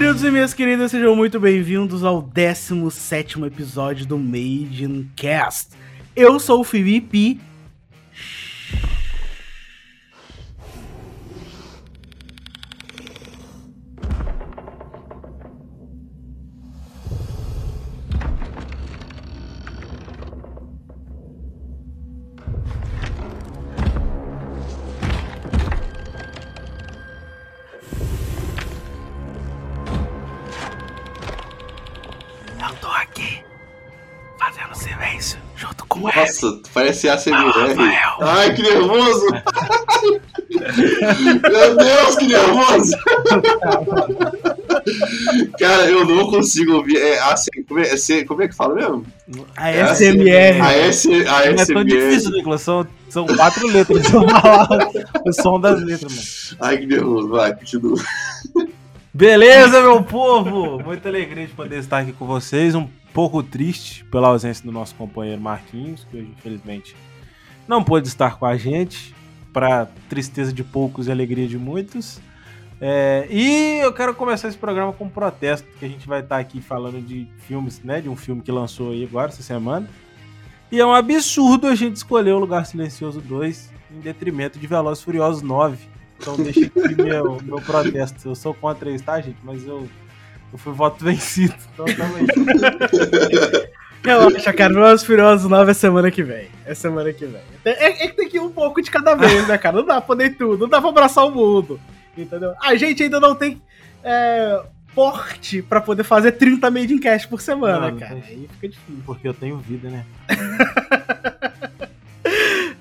Queridos e minhas queridas, sejam muito bem-vindos ao 17 episódio do Made in Cast. Eu sou o Felipe. Nossa, parece ACMR. Rafael. Ai, que nervoso! Meu Deus, que nervoso! Cara, eu não consigo ouvir. É, AC, como, é, é como é que fala mesmo? A É SMR. A, S, a Não é tão SMR. difícil, Nicolas. São, são quatro letras. O som das letras, mano. Ai, que nervoso. Vai, continua. Beleza, meu povo? Muita alegria de poder estar aqui com vocês. Um pouco triste pela ausência do nosso companheiro Marquinhos, que hoje, infelizmente, não pôde estar com a gente. Para tristeza de poucos e alegria de muitos. É, e eu quero começar esse programa com um protesto, que a gente vai estar aqui falando de filmes, né? De um filme que lançou aí agora, essa semana. E é um absurdo a gente escolher o Lugar Silencioso 2 em detrimento de Velozes Furiosos 9. Então deixa aqui meu, meu protesto. Eu sou contra isso, tá, gente? Mas eu, eu fui voto vencido. Então tamo aí. Relaxa, cara. Velozes e Furiosos 9 é semana que vem. É semana que vem. É, é que tem que ir um pouco de cada vez, né, cara? Não dá pra poder tudo. Não dá pra abraçar o mundo. Entendeu? A gente ainda não tem é, porte pra poder fazer 30 made in cash por semana, Não, não cara. tem. Aí fica difícil. Porque eu tenho vida, né?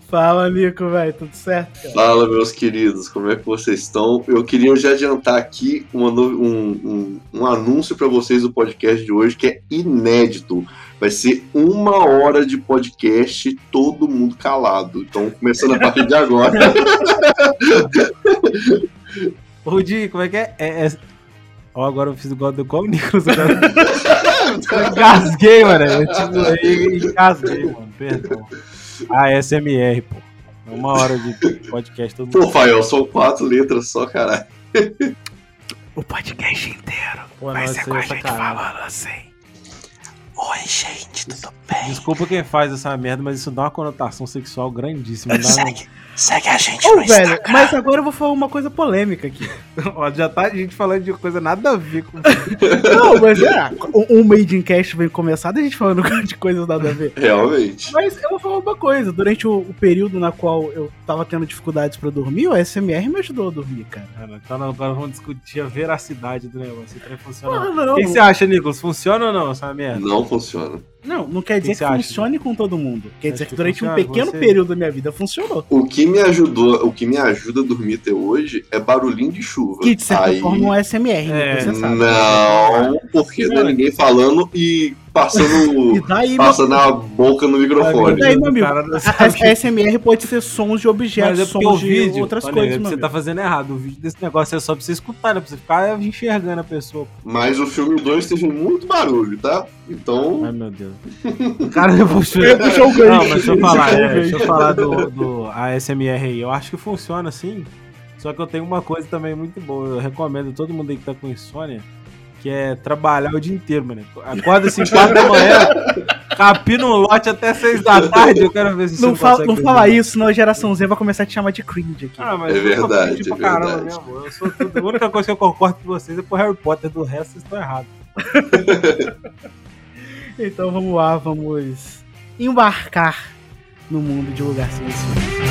Fala, Nico, velho. Tudo certo, cara? Fala, meus queridos, como é que vocês estão? Eu queria já adiantar aqui uma um, um, um anúncio para vocês do podcast de hoje que é inédito. Vai ser uma hora de podcast, todo mundo calado. Então, começando a partir de agora. Ô, Di, como é que é? é, é... Ó, agora eu fiz igual do igual o Nicolas. Agora... eu engasguei, mano. Eu, tipo, engasguei, mano. Perdão. Ah, SMR, pô. Uma hora de podcast todo mundo. Pô, Fael, são quatro letras só, caralho. O podcast inteiro Pô, vai não, ser com a é gente falando assim. Oi, gente, tudo bem? Desculpa quem faz essa merda, mas isso dá uma conotação sexual grandíssima. Segue, segue a gente Ô, no Instagram. Mas agora eu vou falar uma coisa polêmica aqui. Ó, já tá a gente falando de coisa nada a ver com. Não, mas é. Um, um Made in Cast bem começado, a gente falando de coisas nada a ver. Realmente. Mas eu vou falar uma coisa. Durante o, o período na qual eu tava tendo dificuldades pra dormir, o SMR me ajudou a dormir, cara. Cara, Então agora vamos discutir a veracidade do negócio. Ah. O que que você acha, Nicolas? Funciona ou não essa merda? Não funciona. Não, não quer dizer que que, você acha, funcione com todo mundo. Quer Acho dizer que que durante um pequeno você- período da minha vida funcionou. O que me ajudou, o que me ajuda a dormir até hoje é barulhinho de chuva. Que de certa Aí- forma é um SMR, né? É, Você sabe. Não, porque não é ninguém falando e passando, E daí, meu, passando a boca no microfone. e daí, meu amigo, a, SMR pode ser sons de objetos, é sons o de vídeo, outras olha, coisas, é meu você amigo. tá fazendo errado. O vídeo desse negócio é só pra você escutar, né? Pra você ficar enxergando a pessoa. Mas o filme 2 teve muito barulho, tá? Então, Ai, meu Deus. O cara eu vou Eu puxar o gancho. Não, mas deixa eu falar, é, deixa eu falar do, do ASMR aí. Eu acho que funciona sim. Só que eu tenho uma coisa também muito boa. Eu recomendo todo mundo aí que tá com insônia, que é trabalhar o dia inteiro, mano. Acorda assim, 4 da manhã, capina um lote até 6 da tarde. Eu quero ver se Não, você fala, não fala isso, senão a geração Z vai começar a te chamar de cringe aqui. Ah, mas É eu sou verdade, crítico é pra caramba verdade. mesmo. Eu sou tudo. A única coisa que eu concordo com vocês é pro Harry Potter, do resto vocês estão errados. Então vamos lá, vamos embarcar no mundo de lugar silencioso.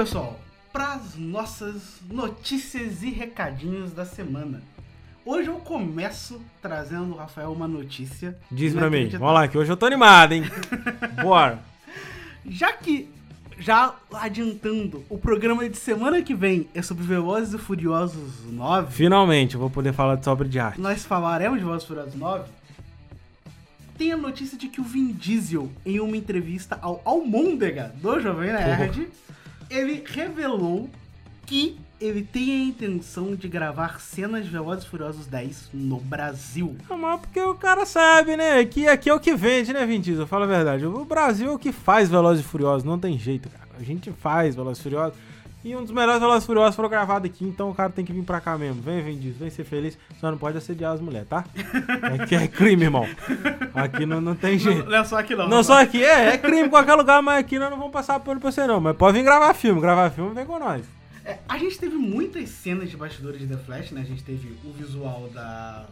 Pessoal, para as nossas notícias e recadinhos da semana. Hoje eu começo trazendo, Rafael, uma notícia. Diz pra mim. Vamos lá, que hoje eu tô animado, hein? Bora. Já que, já adiantando, o programa de semana que vem é sobre Velozes e Furiosos 9, Finalmente eu vou poder falar de obra de arte. nós falaremos de Velozes e Furiosos 9, tem a notícia de que o Vin Diesel, em uma entrevista ao Almôndega do Jovem Nerd, ele revelou que ele tem a intenção de gravar cenas de Velozes e Furiosos 10 no Brasil. Não, mas porque o cara sabe, né? Que aqui é o que vende, né, Vin? Fala a verdade. O Brasil é o que faz Velozes e Furiosos, não tem jeito, cara. A gente faz Velozes e Furiosos. E um dos melhores Velozes e Furiosos foram gravados aqui, então o cara tem que vir pra cá mesmo. Vem, Vin Diesel, vem ser feliz. Só não pode assediar as mulheres, tá? Aqui é crime, irmão. Aqui não, não tem jeito. Não é só aqui não. Não, só aqui é, é crime em qualquer lugar, mas aqui nós não vamos passar pano pra você não. Mas pode vir gravar filme, gravar filme vem com nós. É, a gente teve muitas cenas de bastidores de The Flash, né? A gente teve o visual da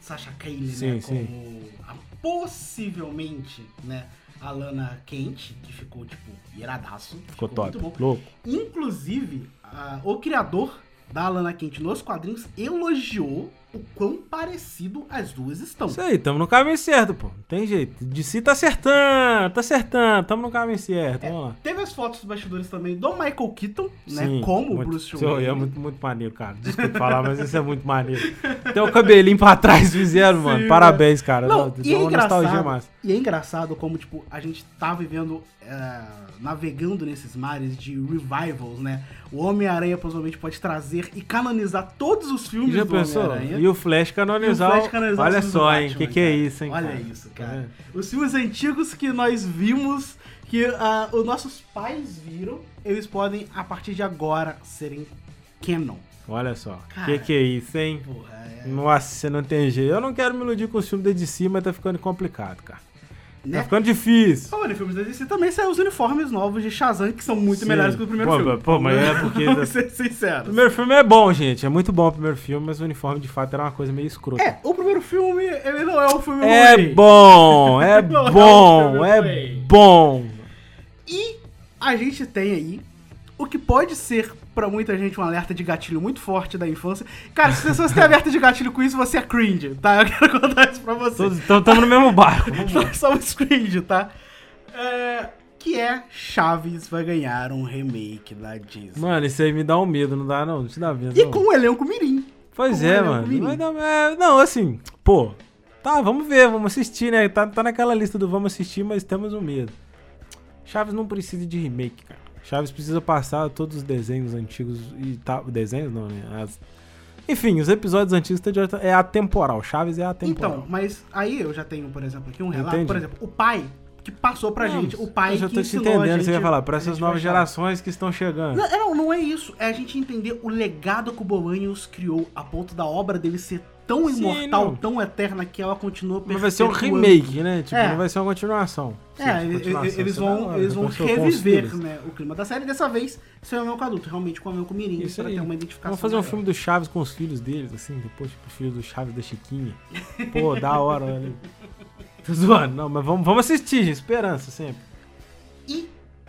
Sasha Cayley, Sim, né? sim. Como a, possivelmente, né? A Lana Kent, que ficou, tipo, iradaço. Ficou top. muito bom. Louco. Inclusive, a- o criador da Alana Kent nos quadrinhos elogiou o quão parecido as duas estão. Isso aí, tamo no caminho certo, pô. Não tem jeito. De si tá acertando, tá acertando, tamo no caminho certo. Vamos lá. Teve as fotos dos bastidores também do Michael Keaton, né? Sim, como o muito- Bruce Isso aí Wayne. é muito, muito maneiro, cara. Desculpa falar, mas isso é muito maneiro. Até o cabelinho pra trás fizeram, mano. Sim, Parabéns, cara. Não, Deu e é uma nostalgia engraçado, e é engraçado como, tipo, a gente tá vivendo, é, navegando nesses mares de revivals, né? O Homem-Aranha provavelmente pode trazer e canonizar todos os filmes já do? Homem-Aranha. E o Flash canonizar. O Flash canonizar Olha os filmes só, do hein? Batman, Que que é isso, hein? Olha cara? isso, cara. vendo? Os filmes antigos que nós vimos, que ah, os nossos pais viram, eles podem, a partir de agora, serem canon. Olha só. Cara. Que que é isso, hein? Porra, é, Nossa, você não tem jeito. Eu não quero me iludir com os filmes da DC, mas tá ficando complicado, cara. Tá né? ficando difícil. Em filmes da DC, também saem os uniformes novos de Shazam, que são muito Sim. melhores que o primeiro Pô, filme. pô, mas é porque- Vamos ser sinceros. O primeiro filme é bom, gente. É muito bom o primeiro filme, mas o uniforme de fato era uma coisa meio escrota. É, o primeiro filme, ele não é um filme É ruim. bom, é é bom, é ruim. bom. E a gente tem aí o que pode ser pra muita gente um alerta de gatilho muito forte da infância. Cara, se você tem alerta de gatilho com isso, você é cringe, tá? Eu quero contar isso pra você. Estamos no mesmo barco. Somos cringe, tá? É, que é Chaves vai ganhar um remake da Disney. Mano, isso aí me dá um medo, não dá não? Não te dá medo, E não. com um elenco mirim. Pois com é, mano. dar- é, não, assim, pô. Tá, vamos ver, vamos assistir, né? Tá, tá naquela lista do vamos assistir, mas temos um medo. Chaves não precisa de remake, cara. Chaves precisa passar todos os desenhos antigos e tá. Desenhos não, né? As- Enfim, os episódios antigos é atemporal. Chaves é atemporal. Então, mas aí eu já tenho, por exemplo, aqui um relato. Entendi. Por exemplo, o pai que passou pra Não, gente, o pai eu já que tô te ensinou a entendendo, gente, você vai falar, pra essas novas gerações que estão chegando. Não, não, não é isso. É a gente entender o legado que o Bolanhos criou a ponto da obra dele ser tão Sim, imortal, não. tão eterna que ela continua Mas vai ser um remake, né? Tipo, É. não vai ser uma continuação. É, Sim, continuação, ele- eles é vão, eles vão reviver né, o clima da série. Dessa vez, sem o elenco adulto, realmente com o elenco mirim, Isso pra aí. ter uma identificação. Vamos fazer um filme do Chaves com os filhos deles, assim, depois, tipo, filho do Chaves da Chiquinha. Pô, da hora, olha. Tô zoando, não, mas vamos, vamos assistir, gente, esperança sempre. E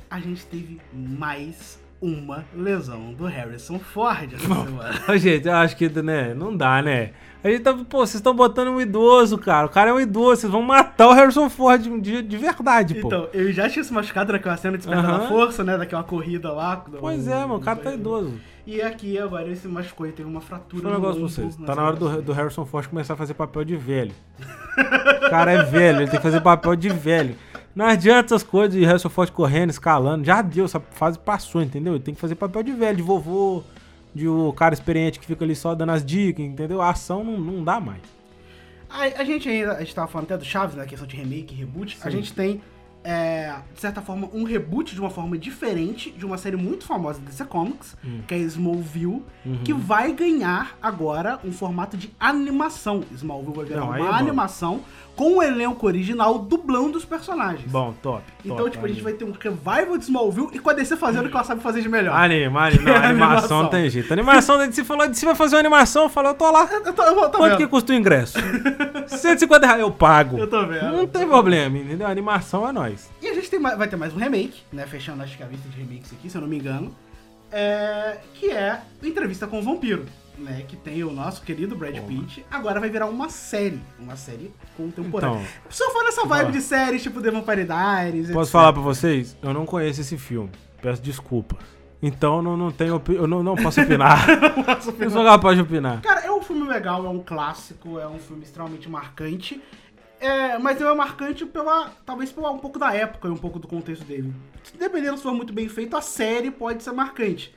a gente teve mais uma lesão do Harrison Ford essa semana. Gente, eu acho que, né, não dá, né? A gente tá, pô, vocês estão botando um idoso, cara. O cara é um idoso, vocês vão matar o Harrison Ford dia de verdade, pô. Então, ele já tinha se machucado naquela cena de Despertar Aham. da Força, né? Daquela corrida lá. Pois é, mano, o cara tá idoso. E aqui agora ele se machucou e teve uma fratura Deixa um negócio pra vocês. na Tá na hora do, do Harrison Ford começar a fazer papel de velho. O cara é velho, ele tem que fazer papel de velho. Não adianta essas coisas de Harrison Ford correndo, escalando. Já deu, essa fase passou, entendeu? Ele tem que fazer papel de velho, de vovô, de o cara experiente que fica ali só dando as dicas, entendeu? A ação não, não dá mais. A, a gente ainda, a gente tava falando até do Chaves, né? Questão de remake, reboot. A Sim. gente tem, é, de certa forma, um reboot de uma forma diferente de uma série muito famosa da DC Comics, Hum. que é Smallville, Uhum. que vai ganhar agora um formato de animação. Smallville vai virar Não, uma é bom. Com o elenco original dublando os personagens. Bom, top. Então, top, tipo, a gente vai ter um revival de Smallville e com a DC fazendo o que ela sabe fazer de melhor. Anima, anima. Não, animação não tem jeito. Animação, você falou, você vai fazer uma animação, eu falei, eu tô lá. Eu tô, eu tô Quanto vendo. que custa o ingresso? 150 reais, eu pago. Eu tô vendo. Não tem problema, entendeu? A animação é nós. E a gente tem, vai ter mais um remake, né? Fechando acho que a lista de remakes aqui, se eu não me engano. É, que é Entrevista com o Vampiro, né? Que tem o nosso querido Brad. Pitt. Agora vai virar uma série. Uma série contemporânea. Então, eu for nessa vibe de séries, tipo The Vampire Diaries, Posso etc. falar pra vocês? Eu não conheço esse filme. Peço desculpa. Então não, não tenho eu não, não posso opinar. Não sou capaz de opinar. Cara, é um filme legal, é um clássico, é um filme extremamente marcante. É, mas ele é marcante pela. talvez pela um pouco da época e um pouco do contexto dele. Dependendo se for muito bem feito, a série pode ser marcante.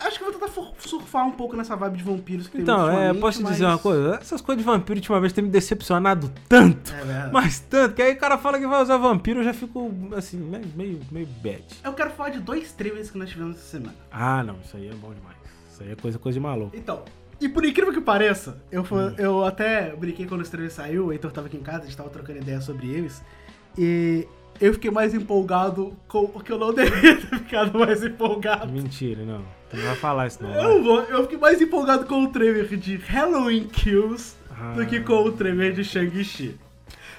Acho que eu vou tentar surfar um pouco nessa vibe de vampiros que Então, tem é, ultimamente, posso te mas- dizer uma coisa? Essas coisas de vampiro, ultimamente, tem me decepcionado tanto. É. Mas tanto, que aí o cara fala que vai usar vampiro, eu já fico, assim, meio, meio, bad. Eu quero falar de dois trailers que nós tivemos essa semana. Ah, não, isso aí é bom demais. Isso aí é coisa, coisa de maluco. Então, e por incrível que pareça, eu, Hum. eu até brinquei quando os trailers saiu, o Heitor tava aqui em casa, a gente tava trocando ideia sobre eles, e eu fiquei mais empolgado com o que eu não deveria ter ficado mais empolgado. Mentira, não. Tu não vai falar isso não. Eu vai. não vou, eu fiquei mais empolgado com o trailer de Halloween Kills Ah. do que com o trailer de Shang-Chi.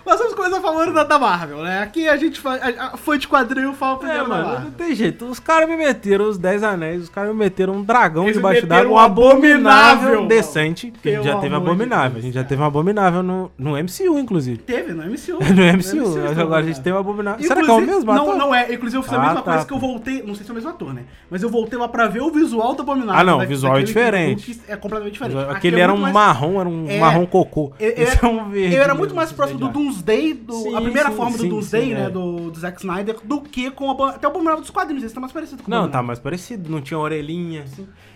Mas vamos começar falando da, da Marvel, né? Aqui a gente faz. A, a fã de quadrinho fala É, primeiro da mano, não tem jeito. Os caras me meteram os 10 anéis, os caras me meteram um dragão Eles debaixo d'água, um abominável abominável, decente. Porque a gente já teve de abominável. A gente já teve um abominável no, no MCU, inclusive. Teve, no MCU. No MCU, mas não, agora a gente tem um abominável. Será que é o mesmo Não, ator? não é. Inclusive, eu fiz a Ah, mesma tá, coisa que eu voltei. Não sei se é o mesmo ator, né? Mas eu voltei lá pra ver o visual do Abominável. Ah, não, o da- visual é diferente. É completamente diferente. Aquele é era um marrom, era um É. marrom cocô. Esse é um verde. eu era muito mais próximo do verde. Doomsday, do, Sim, a primeira sim, forma do sim, Doomsday, né? é. Do, do Zack Snyder, do que com o Abo- até o Abominável dos quadrinhos. Esse tá mais parecido com o Não, tá mais parecido. Não tinha orelhinha.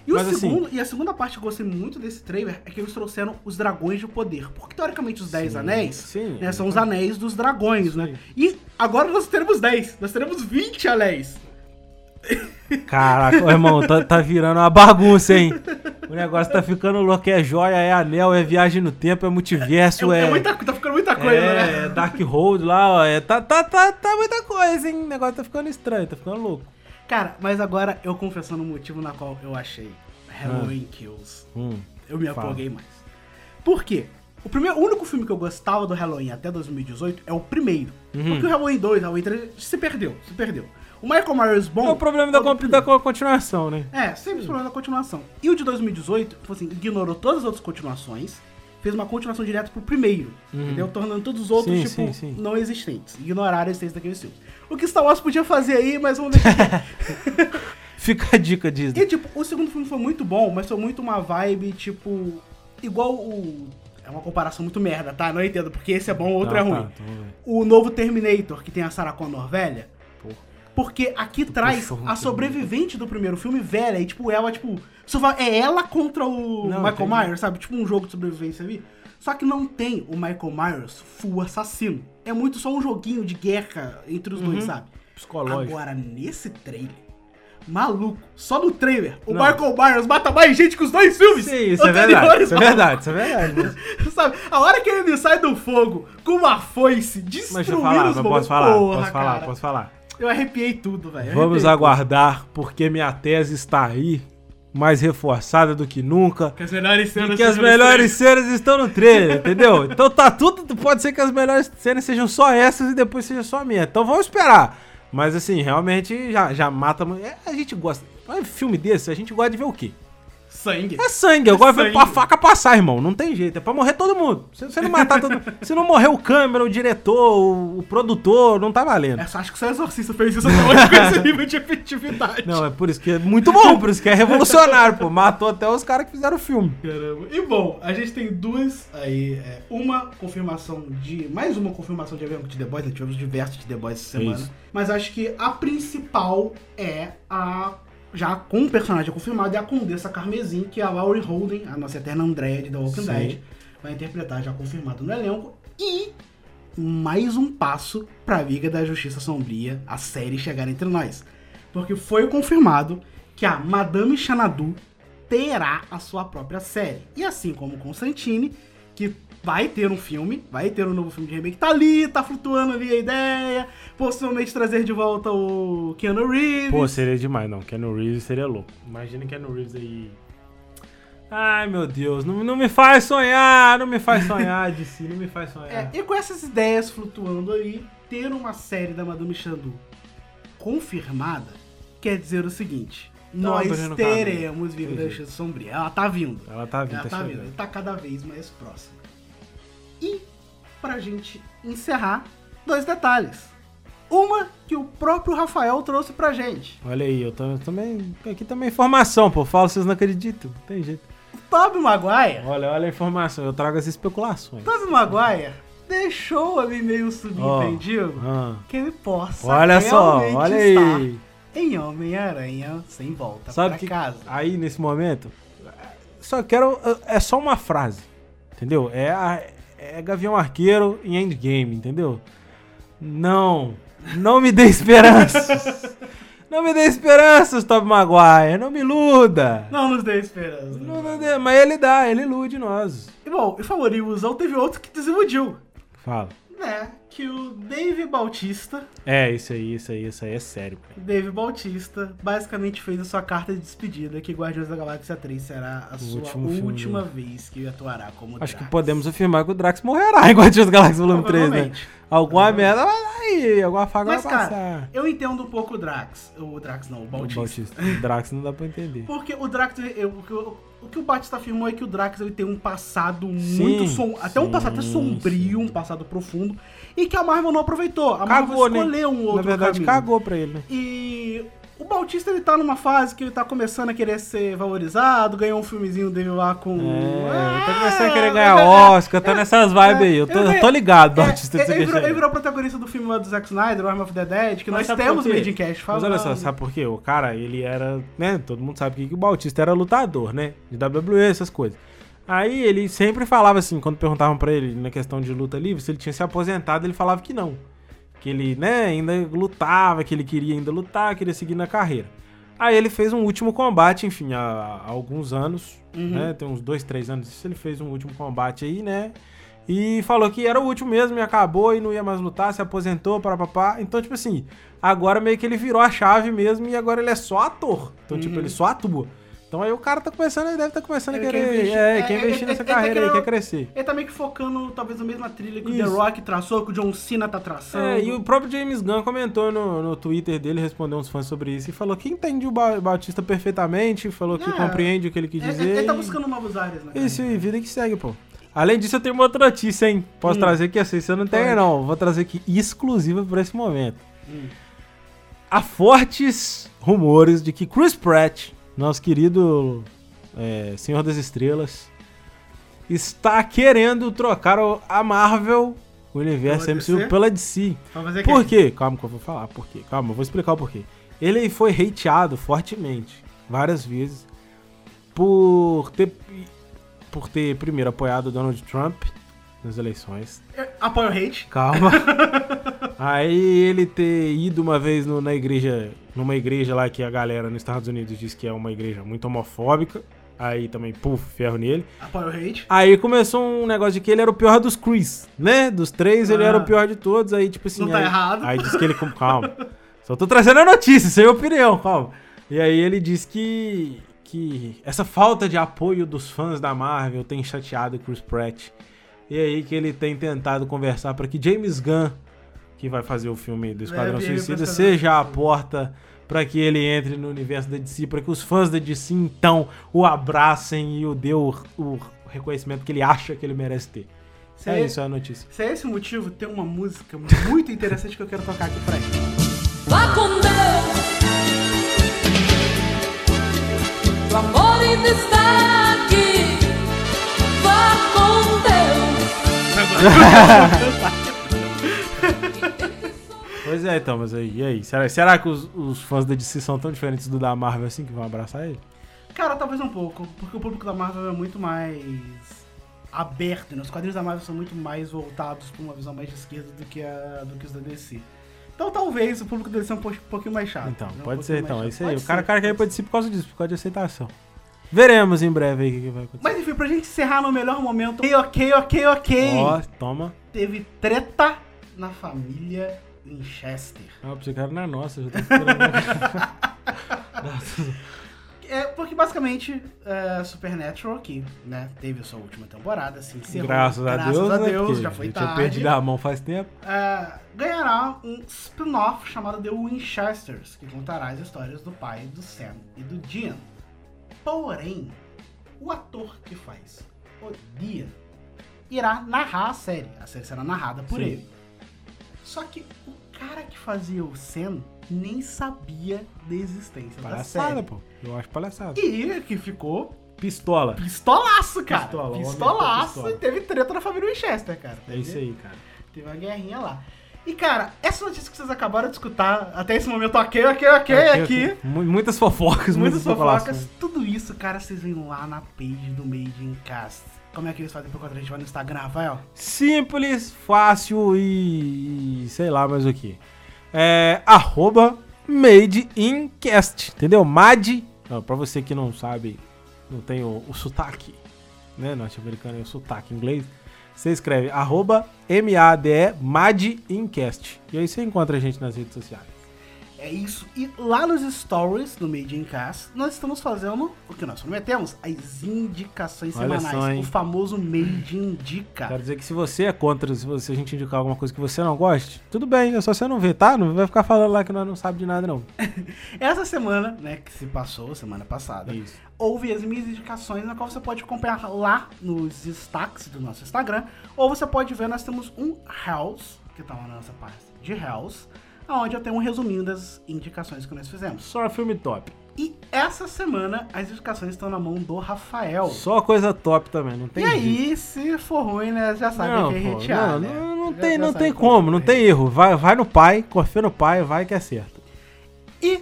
E, o Mas assim- segundo, e a segunda parte que eu gostei muito desse trailer é que eles trouxeram os dragões de poder. Porque teoricamente os 10 Sim, anéis né, são os anéis dos dragões, né? E agora nós teremos 10, nós teremos 20 anéis. Caraca, ô, irmão, tá, tá virando uma bagunça, hein? O negócio tá ficando louco. É joia, é anel, é viagem no tempo, é multiverso, É, é. é muita, tá ficando muita coisa, é, né? é Dark Hold lá, ó. É, tá, tá, tá, tá muita coisa, hein? O negócio tá ficando estranho, tá ficando louco. Cara, mas agora eu confessando o motivo na qual eu achei Halloween Kills. Hum. Eu me empolguei mais. Por quê? O, primeiro, o único filme que eu gostava do Halloween até 2018 é o primeiro. Uhum. Porque o Halloween 2, Halloween 3 se perdeu, se perdeu. O Michael Myers bom. É o problema da, é o primeiro. da continuação, né? É, sempre os problemas da continuação. E o de 2018, tipo assim, ignorou todas as outras continuações, fez uma continuação direta pro primeiro, entendeu? Tornando todos os outros, Sim, tipo, sim, sim. não existentes. Ignoraram a existência daqueles filmes. O que Star Wars podia fazer aí, mas vamos deixar. Fica a dica, Disney. E, tipo, o segundo filme foi muito bom, mas foi muito uma vibe, tipo, igual o... É uma comparação muito merda, tá? Não entendo, porque esse é bom, o outro Tá, é ruim. tá, vamos ver. O novo Terminator, que tem a Sarah Connor velha. Porque aqui traz a sobrevivente do primeiro filme velha, e tipo, ela, tipo, é ela contra o Não, Michael entendi. Myers, sabe? Tipo um jogo de sobrevivência ali. Só que não tem o Michael Myers full assassino. É muito só um joguinho de guerra entre os dois, Uhum. sabe? Psicológico. Agora, nesse trailer, maluco, só no trailer, o Não. Michael Myers mata mais gente que os dois filmes Sim, isso é verdade. Isso é verdade, isso é verdade. Sabe, a hora que ele sai do fogo com uma foice, Mas deixa destruindo eu falar, os mas momentos, posso falar, porra, posso falar, cara. posso falar. Eu arrepiei tudo, velho. Vamos arrepiei aguardar, porque minha tese está aí, mais reforçada do que nunca. tudo. Que as melhores cenas E que as melhores cenas estão no trailer, entendeu? Então tá tudo. Pode ser que as melhores cenas sejam só essas e depois seja só a minha. Então vamos esperar. Mas assim, realmente já, já mata. é, a gente gosta. Mas filme desse, a gente gosta de ver o quê? Sangue. É sangue. Eu É gosto de ver sangue. a faca passar, irmão. Não tem jeito. É pra morrer todo mundo. Se você não matar todo Se não morrer o câmera, o diretor, o, o produtor, não tá valendo. Essa, acho que só o Exorcista fez isso até hoje com esse nível de efetividade. Não, é por isso que é muito bom, por isso que é revolucionário, pô. Matou até os caras que fizeram o filme. Caramba. E bom, a gente tem duas aí. é, uma confirmação de. Mais uma confirmação de evento de The Boys, né? Tivemos diversos de The Boys essa semana. Isso. Mas acho que a principal é a. Já com um personagem confirmado, é a Condessa Carmesim, que é a Laurie Holden, a nossa eterna Andrea de The Walking. Dead. Vai interpretar já confirmado no elenco. E mais um passo pra Liga da Justiça Sombria, a série chegar entre nós. Porque foi confirmado que a Madame Xanadu terá a sua própria série. E assim como Constantine, que vai ter um filme, vai ter um novo filme de remake, tá ali, tá flutuando ali a ideia, possivelmente trazer de volta o Keanu Reeves. Pô, seria demais, não. Keanu Reeves seria louco. Imagina Keanu Reeves aí. Ai, meu Deus, não, não me faz sonhar, não me faz sonhar, DC, não me faz sonhar. É, e com essas ideias flutuando aí, ter uma série da Madame Xanadu confirmada quer dizer o seguinte: nós abrindo teremos. Justiça Sombria. Ela tá vindo. Ela tá vindo, Ela tá, tá vindo, ele tá cada vez mais próximo. E, pra gente encerrar, dois detalhes. Uma que o próprio Rafael trouxe pra gente. Olha aí, eu, também. Aqui também é informação, pô. Falo, vocês não acreditam. Não tem jeito. O Tobey Maguire, Olha, olha a informação, eu trago as especulações. Tobey Maguire deixou ali meio subentendido ah. que ele possa Olha só, olha aí. em Homem-Aranha Sem Volta Sabe pra que casa. aí nesse momento, só quero. É só uma frase. Entendeu? É, a- é Gavião Arqueiro em Endgame, entendeu? Não. Não me dê esperanças. não me dê esperanças, Tobey Maguire. Não me iluda. Não nos dê esperança. Não, não dê, mas ele dá, ele ilude nós. E bom, e ilusão, teve outro que desiludiu. Fala. Né? Que o Dave Bautista, É, isso aí, isso aí, isso aí é sério. cara. Dave Bautista, basicamente fez a sua carta de despedida que Guardiões da Galáxia 3 será a sua último filme última vez que atuará como Acho que Drax. podemos afirmar que o Drax morrerá em Guardiões da Galáxia Volume 3, né? Alguma merda aí, alguma faga Mas, vai cara, passar. eu entendo um pouco o Drax. O Drax não, o O Bautista. Bautista. O Drax não dá pra entender. Porque o Drax, eu- o, que o- que o Batista afirmou é que o Drax ele tem um passado Sim, muito som, até um sim, passado até sombrio, sim. um passado profundo, e que a Marvel não aproveitou. A Cagou, Marvel né? escolheu um outro Na verdade, caminho. cagou pra ele, né? E o Bautista ele tá numa fase que ele tá começando a querer ser valorizado, ganhou um filmezinho dele lá com. É, tá começando a querer é, ganhar é, Oscar, tá nessas vibes aí. Eu tô, eu tô ligado, É, Bautista, ele, virou, ele virou protagonista do filme lá do Zack Snyder, Arm of the Dead, que Mas nós temos? Made in Cash Mas olha só, falando. sabe por quê? O cara, ele era, né, todo mundo sabe que que o Bautista era lutador, né, de WWE, essas coisas. Aí ele sempre falava assim, quando perguntavam pra ele na questão de luta livre, se ele tinha se aposentado, ele falava que não. Que ele, né, ainda lutava, que ele queria ainda lutar, queria seguir na carreira. Aí ele fez um último combate, enfim, há, há alguns anos, Uhum. né, tem uns dois, três anos, isso, ele fez um último combate aí, né, e falou que era o último mesmo e acabou e não ia mais lutar, se aposentou, para papá. Então, tipo assim, agora meio que ele virou a chave mesmo e agora ele é só ator. Então, tipo, Uhum. ele só atua. Então aí o cara tá começando, ele deve estar começando Ele a quer querer. investir- é, é, quer é, investir é, nessa é, é, carreira aí, querendo- quer crescer. Ele tá meio que focando, talvez, na mesma trilha que o The Isso. Rock traçou, que o John Cena tá traçando. É, e o próprio James Gunn comentou no, no Twitter dele, respondeu uns fãs sobre isso, e falou que entende o Ba- Batista perfeitamente, falou que É. compreende o que ele quis É, dizer. ele tá e- buscando novos áreas, né? Isso, e vida que segue, pô. Além disso, eu tenho uma outra notícia, hein? Posso Hum. trazer aqui? Assim, se eu não tenho, Pode. não. Vou trazer aqui exclusiva por esse momento. Hum. Há fortes rumores de que Chris Pratt, nosso querido é, Senhor das Estrelas, está querendo trocar o- a Marvel, o universo Pela MCU, DC? pela DC. Fazer Por quê? Calma que eu vou falar por quê. Calma, eu vou explicar o porquê. Ele foi hateado fortemente, várias vezes, por ter, por ter primeiro apoiado Donald Trump nas eleições. É, Apoio o hate. Calma. Aí ele ter ido uma vez no- na igreja, numa igreja lá que a galera nos Estados Unidos diz que é uma igreja muito homofóbica. Aí também, puf, ferro nele. Aí começou um negócio de que ele era o pior dos Chris, né? Dos três, ele Ah. era o pior de todos. Aí, tipo assim. Não tá aí, errado. Aí disse que ele. Calma. Só tô trazendo a notícia, sem opinião, calma. E aí ele diz que. Que essa falta de apoio dos fãs da Marvel tem chateado o Chris Pratt. E aí que ele tem tentado conversar para que James Gunn, que vai fazer o filme do Esquadrão Leve ele pra Suicida, Esquadrão seja a porta para que ele entre no universo da DC, para que os fãs da DC então o abracem e o dê o, o reconhecimento que ele acha que ele merece ter. Se É é, isso, é a notícia. se é esse o motivo, tem uma música muito interessante que eu quero tocar aqui pra ele. Vá com Deus. O amor ainda está aqui. Vá com Deus. Pois é, então, mas aí, e aí? Será, será que os, os fãs da DC são tão diferentes do da Marvel assim que vão abraçar ele? Cara, talvez um pouco, porque o público da Marvel é muito mais aberto, né? Os quadrinhos da Marvel são muito mais voltados pra uma visão mais de esquerda do que, a, do que os da DC. Então talvez o público da DC é um po- pouquinho mais chato. Então, né? Um pode ser, então, é isso aí. Pode o cara, ser, cara quer ir pode pra DC por causa disso, por causa de aceitação. Veremos em breve aí o que, que vai acontecer. Mas enfim, pra gente encerrar no melhor momento. Ok, ok, ok, ok. Ó, toma. Teve treta na família Winchester. Ah, pensei que era na nossa, já tô esperando. É, porque basicamente, é, Supernatural aqui, né, teve a sua última temporada, encerrou. Graças a Deus, a né? Deus, Porque já foi eu tinha tarde. perdido a mão faz tempo. É, ganhará um spin-off chamado The Winchesters, que contará as histórias do pai, do Sam e do Dean. Porém, o ator que faz o Dean irá narrar a série. A série será narrada por Sim. ele. Só que o cara que fazia o Sam nem sabia da existência da Palhaçada, série. pô. Eu acho palhaçada. E que ficou Pistola. pistolaço, cara. Pistola, pistolaço pistola. e teve treta na família Winchester, cara. É isso aí, cara. Teve uma guerrinha lá. E, cara, essa notícia que vocês acabaram de escutar, até esse momento, ok, ok, ok, aqui. Mu- Muitas fofocas, Muitas muitas fofocas. fofocas. Tudo isso, cara, vocês vêm lá na page do Made in Cast. Como é que eles fazem pra encontrar a gente lá no Instagram, Rafael? Simples, fácil e, sei lá mais o que. É arroba Made in Cast, entendeu? Mad, ó, pra você que não sabe, não tem o, o sotaque, né, norte-americano, é o sotaque inglês, você escreve arroba M-A-D-E Mad in Cast. E aí você encontra a gente nas redes sociais. É isso. E lá nos stories do Made in Cast, nós estamos fazendo o que nós prometemos: as indicações Olha semanais. só, o famoso Made Indica. Quero dizer que se você é contra, se você, a gente indicar alguma coisa que você não goste, tudo bem, é só você não ver, tá? Não vai ficar falando lá que nós não sabe de nada, não. Essa semana, né, que se passou, semana passada, Isso. houve as minhas indicações, na qual você pode acompanhar lá nos destaques do nosso Instagram, ou você pode ver, nós temos um House, que tá lá na nossa parte de House, onde eu tenho um resuminho das indicações que nós fizemos. Só filme top. E essa semana, as indicações estão na mão do Rafael. Só coisa top também, não tem e jeito. aí, se for ruim, né, já sabe não, que é pô, hatear, não, né? não, não Já- tem, já não tem como, não tem erro. Vai, vai no pai, confia no pai, vai que é certo. E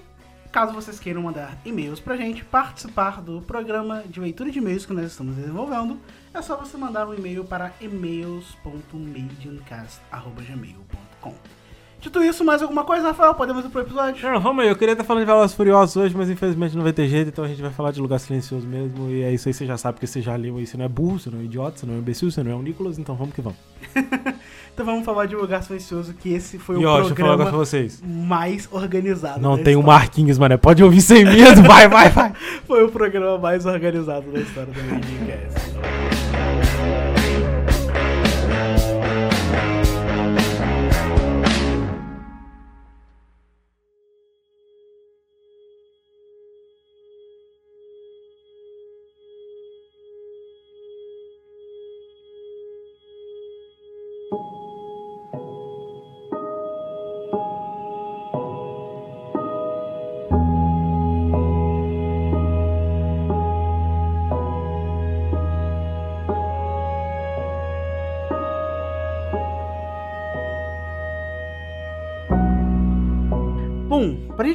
caso vocês queiram mandar e-mails pra gente, participar do programa de leitura de e-mails que nós estamos desenvolvendo, é só você mandar um e-mail para e-mails.madeincast.gmail.com Dito isso, mais alguma coisa, Rafael? Podemos ir pro episódio? Não, vamos aí, eu queria estar falando de Velozes e Furiosos hoje, mas infelizmente não vai ter jeito, então a gente vai falar de Lugar Silencioso mesmo, e é isso aí, você já sabe, porque você já leu aí, você não é burro, você não é idiota, você não é imbecil, você não é um Nicolas, então vamos que vamos. Então vamos falar de Lugar Silencioso, que esse foi e o ó, programa mais organizado Não tem o história. Marquinhos, mano, pode ouvir sem medo, vai, vai, vai. Foi o programa mais organizado da história do Midcast.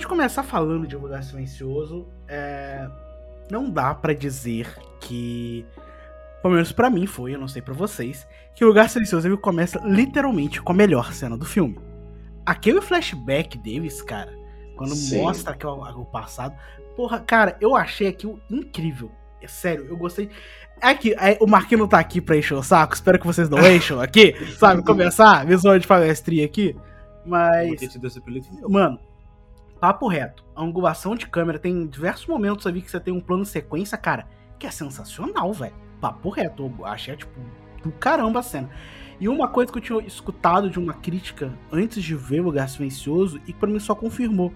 Começar falando de Lugar Silencioso, é, não dá pra dizer que, pelo menos pra mim foi, eu não sei pra vocês, que o Lugar Silencioso ele começa literalmente com a melhor cena do filme. Aquele flashback deles, cara, quando Sim. mostra aquele, o passado, porra, cara, eu achei aquilo incrível. É sério, eu gostei. É que é, o Marquinhos não tá aqui pra encher o saco, espero que vocês não encham aqui, sabe? Começar, visão de palestrinha aqui. Mas, Mano, papo reto. A angulação de câmera tem diversos momentos ali que você tem um plano de sequência, cara, que é sensacional, velho. Papo reto. Eu achei, tipo, do caramba a cena. E uma coisa que eu tinha escutado de uma crítica antes de ver o Lugar Silencioso e que pra mim só confirmou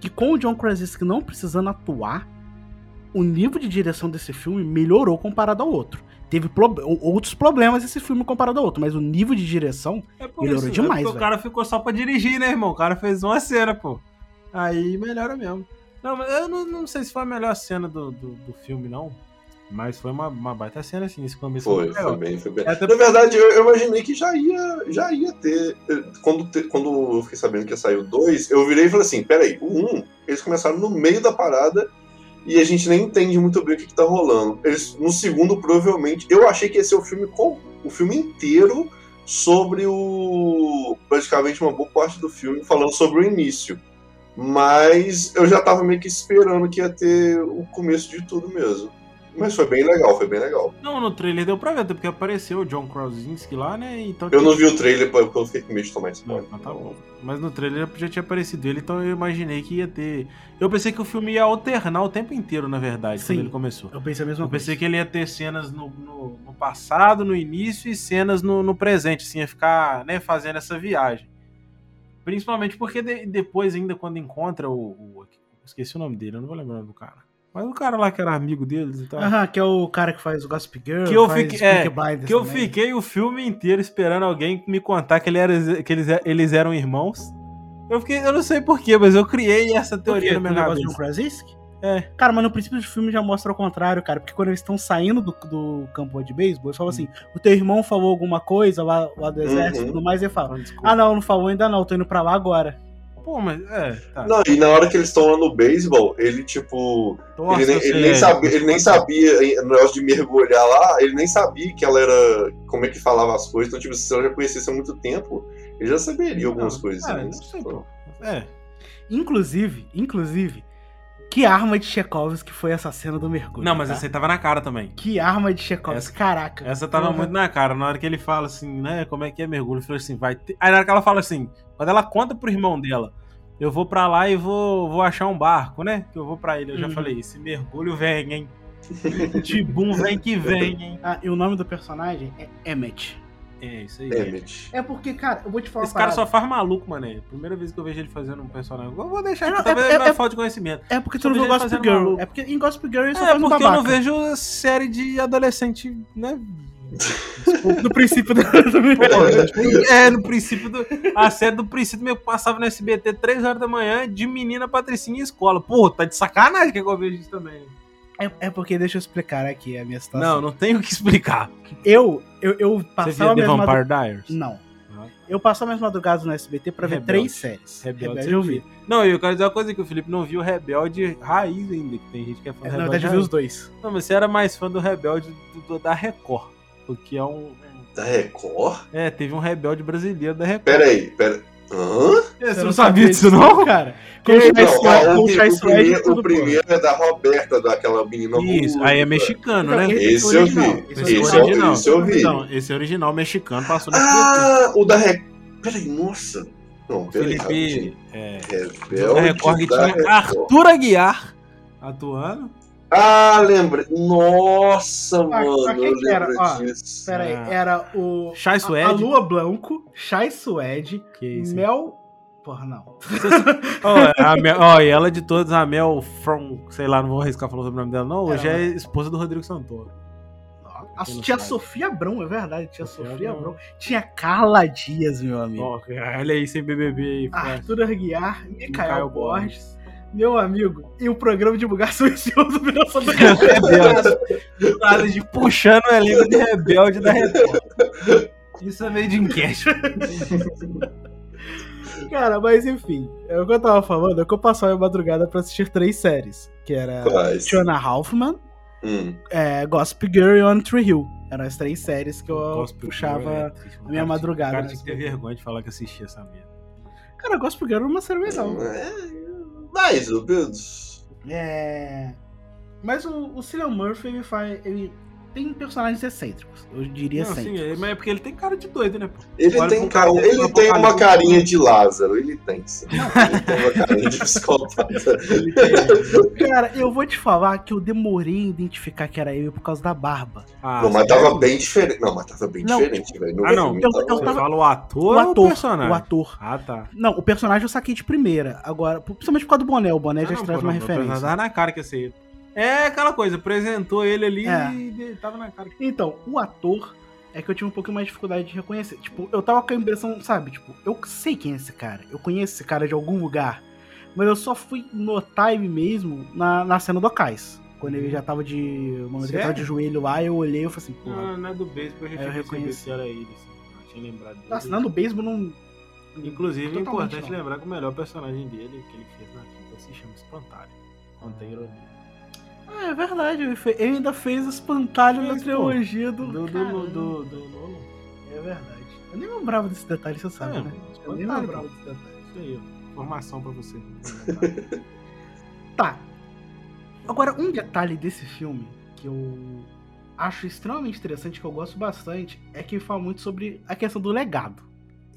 que com o John Krasinski não precisando atuar, o nível de direção desse filme melhorou comparado ao outro. Teve ou- outros problemas esse filme comparado ao outro, mas o nível de direção É Melhorou isso, demais, é o cara ficou só pra dirigir, né, irmão? O cara fez uma cena, pô. Aí melhora mesmo. Não, mas eu não, não sei se foi a melhor cena do, do, do filme, não. Mas foi uma, uma baita cena, assim, esse começo Foi, legal. foi bem, foi bem. É, até- Na verdade, eu, eu imaginei que já ia, já ia ter. eh, Quando, te- quando eu fiquei sabendo que ia sair o 2, eu virei e falei assim: peraí, o 1, um, eles começaram no meio da parada e a gente nem entende muito bem o que, que tá rolando. Eles, no segundo, provavelmente. Eu achei que ia ser o filme com o filme inteiro sobre o. praticamente uma boa parte do filme falando sobre o início. Mas eu já tava meio que esperando que ia ter o começo de tudo mesmo. Mas foi bem legal, foi bem legal. Não, no trailer deu pra ver, até porque apareceu o John Krasinski lá, né? Então Eu não vi o trailer porque eu fiquei com medo de tomar Não, spoiler. então tá bom. Mas no trailer já tinha aparecido ele, então eu imaginei que ia ter. Eu pensei que o filme ia alternar o tempo inteiro, na verdade, Sim. quando ele começou. eu pensei a mesma Eu coisa. pensei que ele ia ter cenas no, no, no passado, no início, e cenas no, no presente, assim, ia ficar né, fazendo essa viagem. Principalmente porque de- depois, ainda quando encontra o, o- Esqueci o nome dele, eu não vou lembrar o nome do cara. Mas o cara lá que era amigo deles e tal. Aham, que é o cara que faz o Gossip Girl, Que eu fiquei- é, Que eu também. fiquei o filme inteiro esperando alguém me contar que, ele era, que eles, eles eram irmãos. Eu fiquei, eu não sei porquê, mas eu criei essa teoria na o minha negócio de cabeça. um Krasinski? É. Cara, mas no princípio do filme já mostra o contrário, cara. Porque quando eles estão saindo do, do campo de beisebol, eles falam assim: o teu irmão falou alguma coisa lá, lá do exército e Uhum. tudo mais, e ele fala: desculpa. Ah, não, não falou ainda não, tô indo pra lá agora. Pô, mas é, tá. Não, e na hora que eles estão lá no beisebol, ele, tipo. Torce ele nem, você, ele nem é. sabia, ele nem sabia, no negócio de mergulhar lá, ele nem sabia que ela era. Como é que falava as coisas. Então, tipo, se ela já conhecesse há muito tempo, ele já saberia algumas Não, coisas. é, né? não sei, pô. É. Inclusive, inclusive, que arma de Chekhov que foi essa cena do mergulho. Não, mas tá? essa aí tava na cara também. Que arma de Chekhov, Essa- caraca. Essa tava Porra. muito na cara. Na hora que ele fala assim, né? Como é que é mergulho? Ele falou assim, vai ter. Aí na hora que ela fala assim, quando ela conta pro irmão dela, eu vou pra lá e vou, vou achar um barco, né? Que eu vou pra ele. Eu já Uhum. falei, esse mergulho vem, hein? Tibum vem que vem, hein? Ah, e o nome do personagem é Emmet. É isso aí. Emmett. É porque, cara, eu vou te falar Esse cara só faz maluco, mané. Primeira vez que eu vejo ele fazendo um personagem. Eu vou deixar aqui, Não, talvez é- é, é- falta de conhecimento. É porque tu não viu ele Gossip Girl. maluco. É porque em Gossip Girl ele só É, faz um porque eu não vejo série de adolescente, né? No princípio do, Pô, é, no princípio do. A série do princípio meio que passava no SBT 3 horas da manhã de menina Patricinha em escola. Pô, tá de sacanagem que eu vejo isso também. É, é porque, deixa eu explicar aqui a minha Não, situação. não tenho o que explicar. Eu, eu, eu Você passava via The Vampire madrugadas... Diaries? Não. Ah. Eu passava minhas madrugadas no SBT pra ver Rebelde. três séries. Rebelde, Rebelde você eu vi. Não, eu quero dizer uma coisa que o Felipe não viu o Rebelde Raiz ainda, que tem gente que é fã do Na Rebelde verdade, eu vi os dois. Não, mas você era mais fã do Rebelde do- do- da Record. Porque é um. Da Record? É, teve um rebelde brasileiro da Record. Pera aí, pera. Hã? É, você não sabia disso, não? cara? O Chai Não, Suede- com o, primeiro, tudo, o pô. primeiro é da Roberta, daquela menina Isso, aí é mexicano, Então, né? esse Esse é eu original. vi. Esse é original. eu- esse eu vi. Não, esse é original mexicano passou SBT. Ah, o da Record. Peraí, nossa. Não, peraí, Felipe. É, Rebelde da Record que tinha Record. Arthur Aguiar atuando. Ah, lembrei. Nossa, Ah, mano, quem eu que era? Ó, disso. Pera aí, Ah. era o... Chai a- Suede. A Lua Blanco, Chai Suede, Que isso. Mel... Porra, não. Ó, a Mel- ó, e ela de todas, a Mel from, sei lá, não vou arriscar falar sobre o nome dela, não. Hoje Era, é esposa do Rodrigo Santoro. A tia sabe? Sofia Abrão, é verdade. Tia Sofia Sofia Abrão. Abrão. Tinha Carla Dias, meu amigo. Ó, olha aí, sem BBB aí. Arthur Aguiar, Micael Micael Borges, meu amigo. E o programa de bugar silencioso virou sobre Rebelde. Do nada de puxando o elenco de rebelde da Record. Isso é meio de enquete. Cara, mas enfim. É o que eu tava falando é que eu passava a madrugada pra assistir três séries. Que era Quais? Tiana Halfman, Hum. é, Gossip Girl e One Tree Hill. Eram as três séries que eu Gospel puxava Girl é a minha madrugada. O cara né? tinha que ter vergonha de falar que assistia essa merda. Cara, Gossip Girl era uma série legal. É, mais ou menos. É. Mas o, o Cillian Murphy, ele faz. Ele tem personagens excêntricos. Eu diria Não, sim, sempre. é- mas é porque ele tem cara de doido, né? pô? Ele tem, cara, ele no tem uma carinha de Lázaro, ele tem sim. Ele tem uma carinha de psicopata. Cara, eu vou te falar que eu demorei a identificar que era ele por causa da barba. Ah, Não, mas tava bem diferente. Não, mas tava bem Não, diferente, velho. No Ah, não. Eu- tava- eu Você tava- fala o ator O ou o ator. personagem? O ator. Ah, tá. Não, o personagem eu saquei de primeira. Agora, principalmente por causa do boné. O boné Ah, já não, traz pô, uma não, referência. Tava na cara que ia ser ele. É aquela coisa, apresentou ele ali É. e tava na cara. Então, o ator é que eu tive um pouquinho mais de dificuldade de reconhecer. Tipo, eu tava com a impressão, sabe? Tipo, eu sei quem é esse cara. Eu conheço esse cara de algum lugar. Mas eu só fui notar ele mesmo na, na cena do Cais. Quando ele já tava de. O momento que ele tava de joelho lá, eu olhei e falei assim, porra. Não, não é do beisebol, eu já tinha que era ele, assim. Eu tinha lembrado dele. Nossa, não, no beisebol não. Inclusive, é importante não. lembrar que o melhor personagem dele que ele fez na vida se chama Espantalho. Não tem ironia. Ah, é verdade. Ele, ainda fez espantalho na Fez, pô. trilogia do. Do, do, Caramba. do, do Nolan. É verdade. Eu nem lembrava desse detalhe, você sabe, É, né? Eu nem Espantalho, lembrava desse detalhe. Isso aí, ó. Informação pra você. Tá. Agora, um detalhe desse filme que eu acho extremamente interessante, que eu gosto bastante, é que ele fala muito sobre a questão do legado.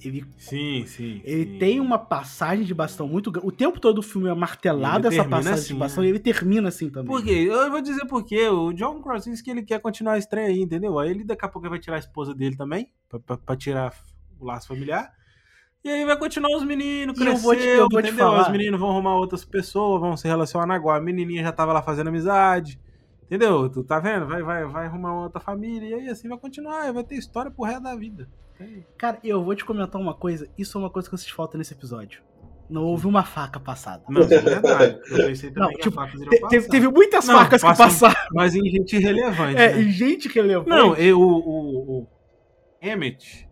Ele, sim, sim. ele sim. tem uma passagem de bastão muito grande. O tempo todo o filme é martelado Ele essa passagem assim, de bastão né? e ele termina assim também. Por quê? Eu vou dizer por quê. O John Krasinski ele quer continuar estranho aí, entendeu? Aí ele daqui a pouco vai tirar a esposa dele também, pra, pra, pra tirar o laço familiar. E aí vai continuar os meninos E eu crescendo, vou te- eu vou te entendeu? falar. Os meninos vão arrumar outras pessoas, vão se relacionar agora. A menininha já tava lá fazendo amizade. Entendeu? Tu tá vendo? Vai, vai, vai arrumar outra família. E aí assim vai continuar. Vai ter história pro resto da vida. Cara, eu vou te comentar uma coisa. Isso é uma coisa que eu senti falta nesse episódio. Não houve uma faca passada. Não, isso é verdade. Eu pensei também Não, tipo, Te- teve, muitas Não, facas que passa- passaram. Mas em gente irrelevante. É, né? e gente relevante. Não, eu, o, o, Emmett,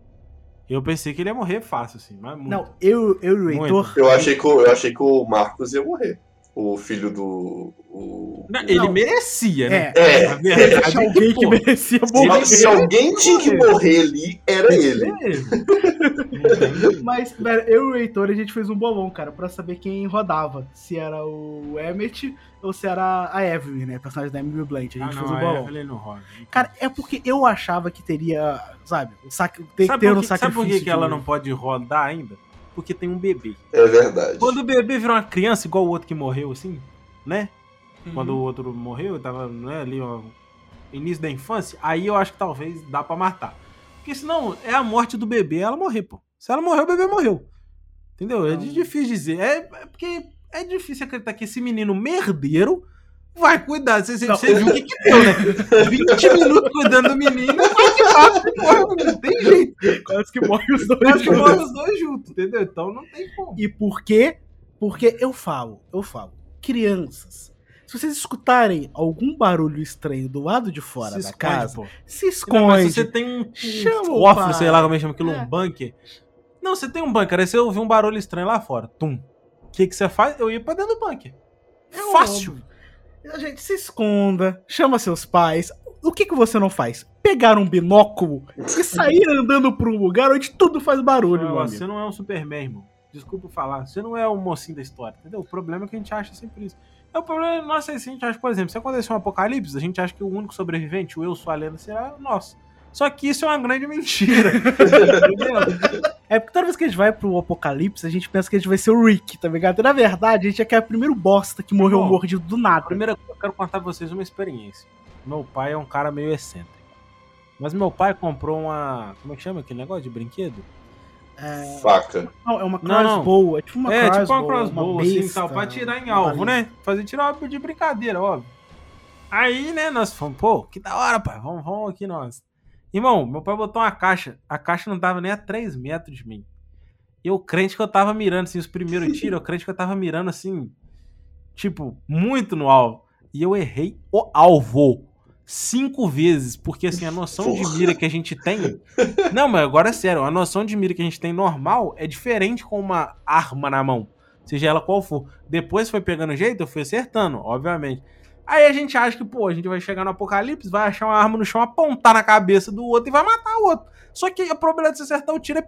eu pensei que ele ia morrer fácil, assim. Mas muito. Não, eu, eu e o. Heitor. Eu achei, que, eu achei que o Marcos ia morrer. O filho do. O... Não, ele Não. merecia, né? É, É. A verdade é alguém que pô, merecia Se, morrer. se alguém tinha que morrer ali, era ele. tem- Mas, velho, eu e o Heitor, a gente fez um bolão, cara, pra saber quem rodava. Se era o Emmett ou se era a Evelyn, né? Personagem da Emily Blunt. A Ah, gente não, fez um a bolão. Evelyn não roda. Cara, é porque eu achava que teria, sabe, o sac... ter, sabe ter um que, sabe sacrifício. por que, que de- ela não pode rodar ainda? Porque tem um bebê. É verdade. Quando o bebê virou uma criança, igual o outro que morreu, assim, né? Uhum. Quando o outro morreu, tava né, ali, ó, início da infância, aí eu acho que talvez dá pra matar. Porque senão é a morte do bebê, ela morrer, pô. Se ela morreu, o bebê morreu. Entendeu? É Não. difícil dizer. É, é porque é difícil acreditar que esse menino merdeiro vai cuidar. Você, você, Não. você viu o que que deu, né? 20 minutos cuidando do menino, vai que mata, morre, não tem jeito. Quase que morre os dois. Quase que juntos. morre os dois juntos, entendeu? Então não tem como. E por quê? Porque eu falo, eu falo, crianças. Se vocês escutarem algum barulho estranho do lado de fora Se da esconde, casa, pô. se Não, esconde. mas se você tem um, um cofre, sei lá como é que chama aquilo, É. um bunker. Não, você tem um bunker, aí você ouviu um barulho estranho lá fora. Tum. O que, que você faz? Eu ia pra dentro do bunker. É fácil. óbvio. Gente, se esconda, chama seus pais. O que, que você não faz? Pegar um binóculo e sair andando pra um lugar onde tudo faz barulho, Não, amigo. você não é um Superman, irmão. Desculpa falar. Você não é o mocinho da história, entendeu? O problema é que a gente acha sempre isso. É o problema nosso é assim, a gente acha, por exemplo, se acontecer um apocalipse, a gente acha que o único sobrevivente, o eu sou a lenda, será nosso. Só que isso é uma grande mentira. entendeu? É porque toda vez que a gente vai pro apocalipse, a gente pensa que a gente vai ser o Rick, tá ligado? E, na verdade, a gente é aquele primeiro bosta que morreu Bom, mordido do nada. Primeiro, eu quero contar pra vocês uma experiência. Meu pai é um cara meio excêntrico. Mas meu pai comprou uma. Como é que chama aquele negócio de brinquedo? Faca. Não, é uma crossbow, é tipo uma é, crossbow. tipo uma crossbow, assim, besta, tal, pra tirar em uma alvo, né? Fazer tirar de brincadeira, óbvio. Aí, né, nós fomos, pô, que da hora, pai, vamos, vamos aqui nós. Irmão, meu pai botou uma caixa, a caixa não tava nem a 3 metros de mim. Eu crente que eu tava mirando, assim, os primeiros tiros, eu crente que eu tava mirando, assim, tipo, muito no alvo. E eu errei o alvo cinco vezes, porque, assim, a noção de Porra. mira que a gente tem... Não, mas agora é sério, a noção de mira que a gente tem normal é diferente com uma arma na mão, seja ela qual for. Depois foi pegando jeito, eu fui acertando, obviamente. Aí a gente acha que, pô, a gente vai chegar no apocalipse, vai achar uma arma no chão, apontar na cabeça do outro e vai matar o outro. Só que a probabilidade de você acertar o tiro é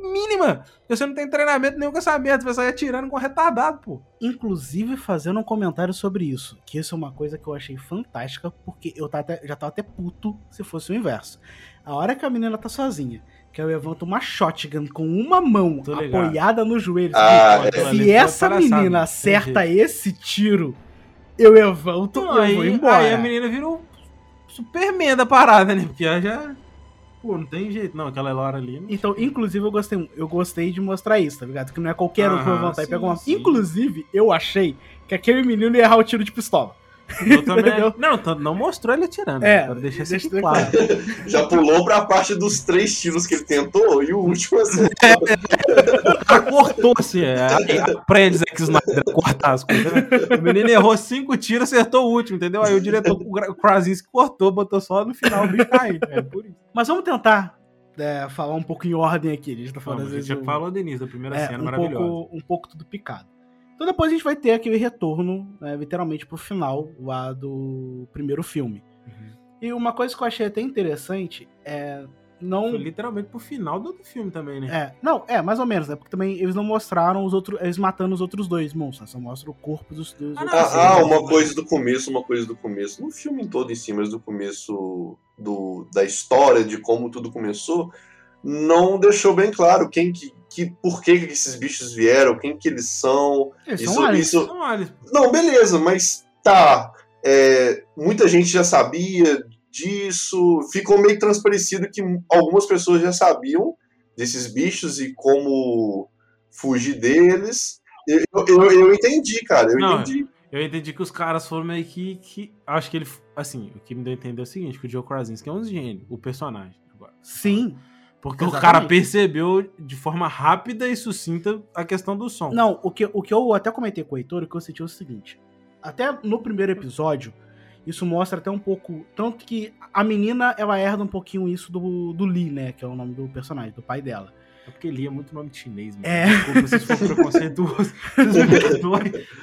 mínima. Porque você não tem treinamento nenhum com essa merda, você vai sair atirando com retardado, pô. Inclusive, fazendo um comentário sobre isso. Que isso é uma coisa que eu achei fantástica, porque eu tava até- já tava até puto se fosse o inverso. A hora que a menina tá sozinha, que eu levanto uma shotgun com uma mão apoiada no joelho. Ah, é. Se foi essa menina acerta jeito. esse tiro, eu levanto e eu aí, vou embora. aí a menina virou Superman da parada, né? Porque ela já. Pô, não tem jeito. Não, aquela hora ali. não- Então, inclusive, eu gostei, eu gostei de mostrar isso, tá ligado? Que não é qualquer um que vai levantar e pegar uma. sim. Inclusive, eu achei que aquele menino ia errar o tiro de pistola. Eu também. Não, tanto não mostrou ele atirando. É, isso deixa claro. Já pulou pra parte dos três tiros que ele tentou e o último assim. O cara cortou, assim. É, aprende Zack Snyder a cortar as coisas. Né? O menino errou cinco tiros, acertou o último, entendeu? Aí o diretor, o Krasinski cortou, botou só no final o bicho cair. É por isso. Mas vamos tentar é, falar um pouco em ordem aqui. A gente tá falando às a gente já o- falou do início da primeira é, cena um maravilhosa. pouco, um pouco tudo picado. Então depois a gente vai ter aquele retorno, né, literalmente pro final lá do primeiro filme. Uhum. E uma coisa que eu achei até interessante é não Foi literalmente pro final do filme também, né? É, não, é, mais ou menos, né? Porque também eles não mostraram os outros. Eles matando os outros dois monstros, né? Só mostra o corpo dos, dos Ah. Ah, ah, dois. uma coisa do começo, uma coisa do começo. No filme todo em si, mas do começo do, da história, de como tudo começou, não deixou bem claro quem que, que por que, que esses bichos vieram, quem que eles são. Eles Isso, são aliens. isso, Não, olha, Não, beleza, mas tá. é, muita gente já sabia disso. Ficou meio transparecido que algumas pessoas já sabiam desses bichos e como fugir deles. Eu, eu, eu entendi, cara. Eu Não, entendi. eu entendi que os caras foram meio que, que. Acho que ele. Assim, o que me deu a entender é o seguinte: que o Joe Krasinski é um gênio, o personagem. Agora. Sim. Porque o Exatamente. cara percebeu de forma rápida e sucinta a questão do som. Não, o que, o que eu até comentei com o Heitor, o que eu senti é o seguinte. Até no primeiro episódio, isso mostra até um pouco. Tanto que a menina, ela herda um pouquinho isso do, do Lee, né? Que é o nome do personagem, do pai dela. É porque lia muito nome de chinês, mano. É. Desculpa se for preconceituoso.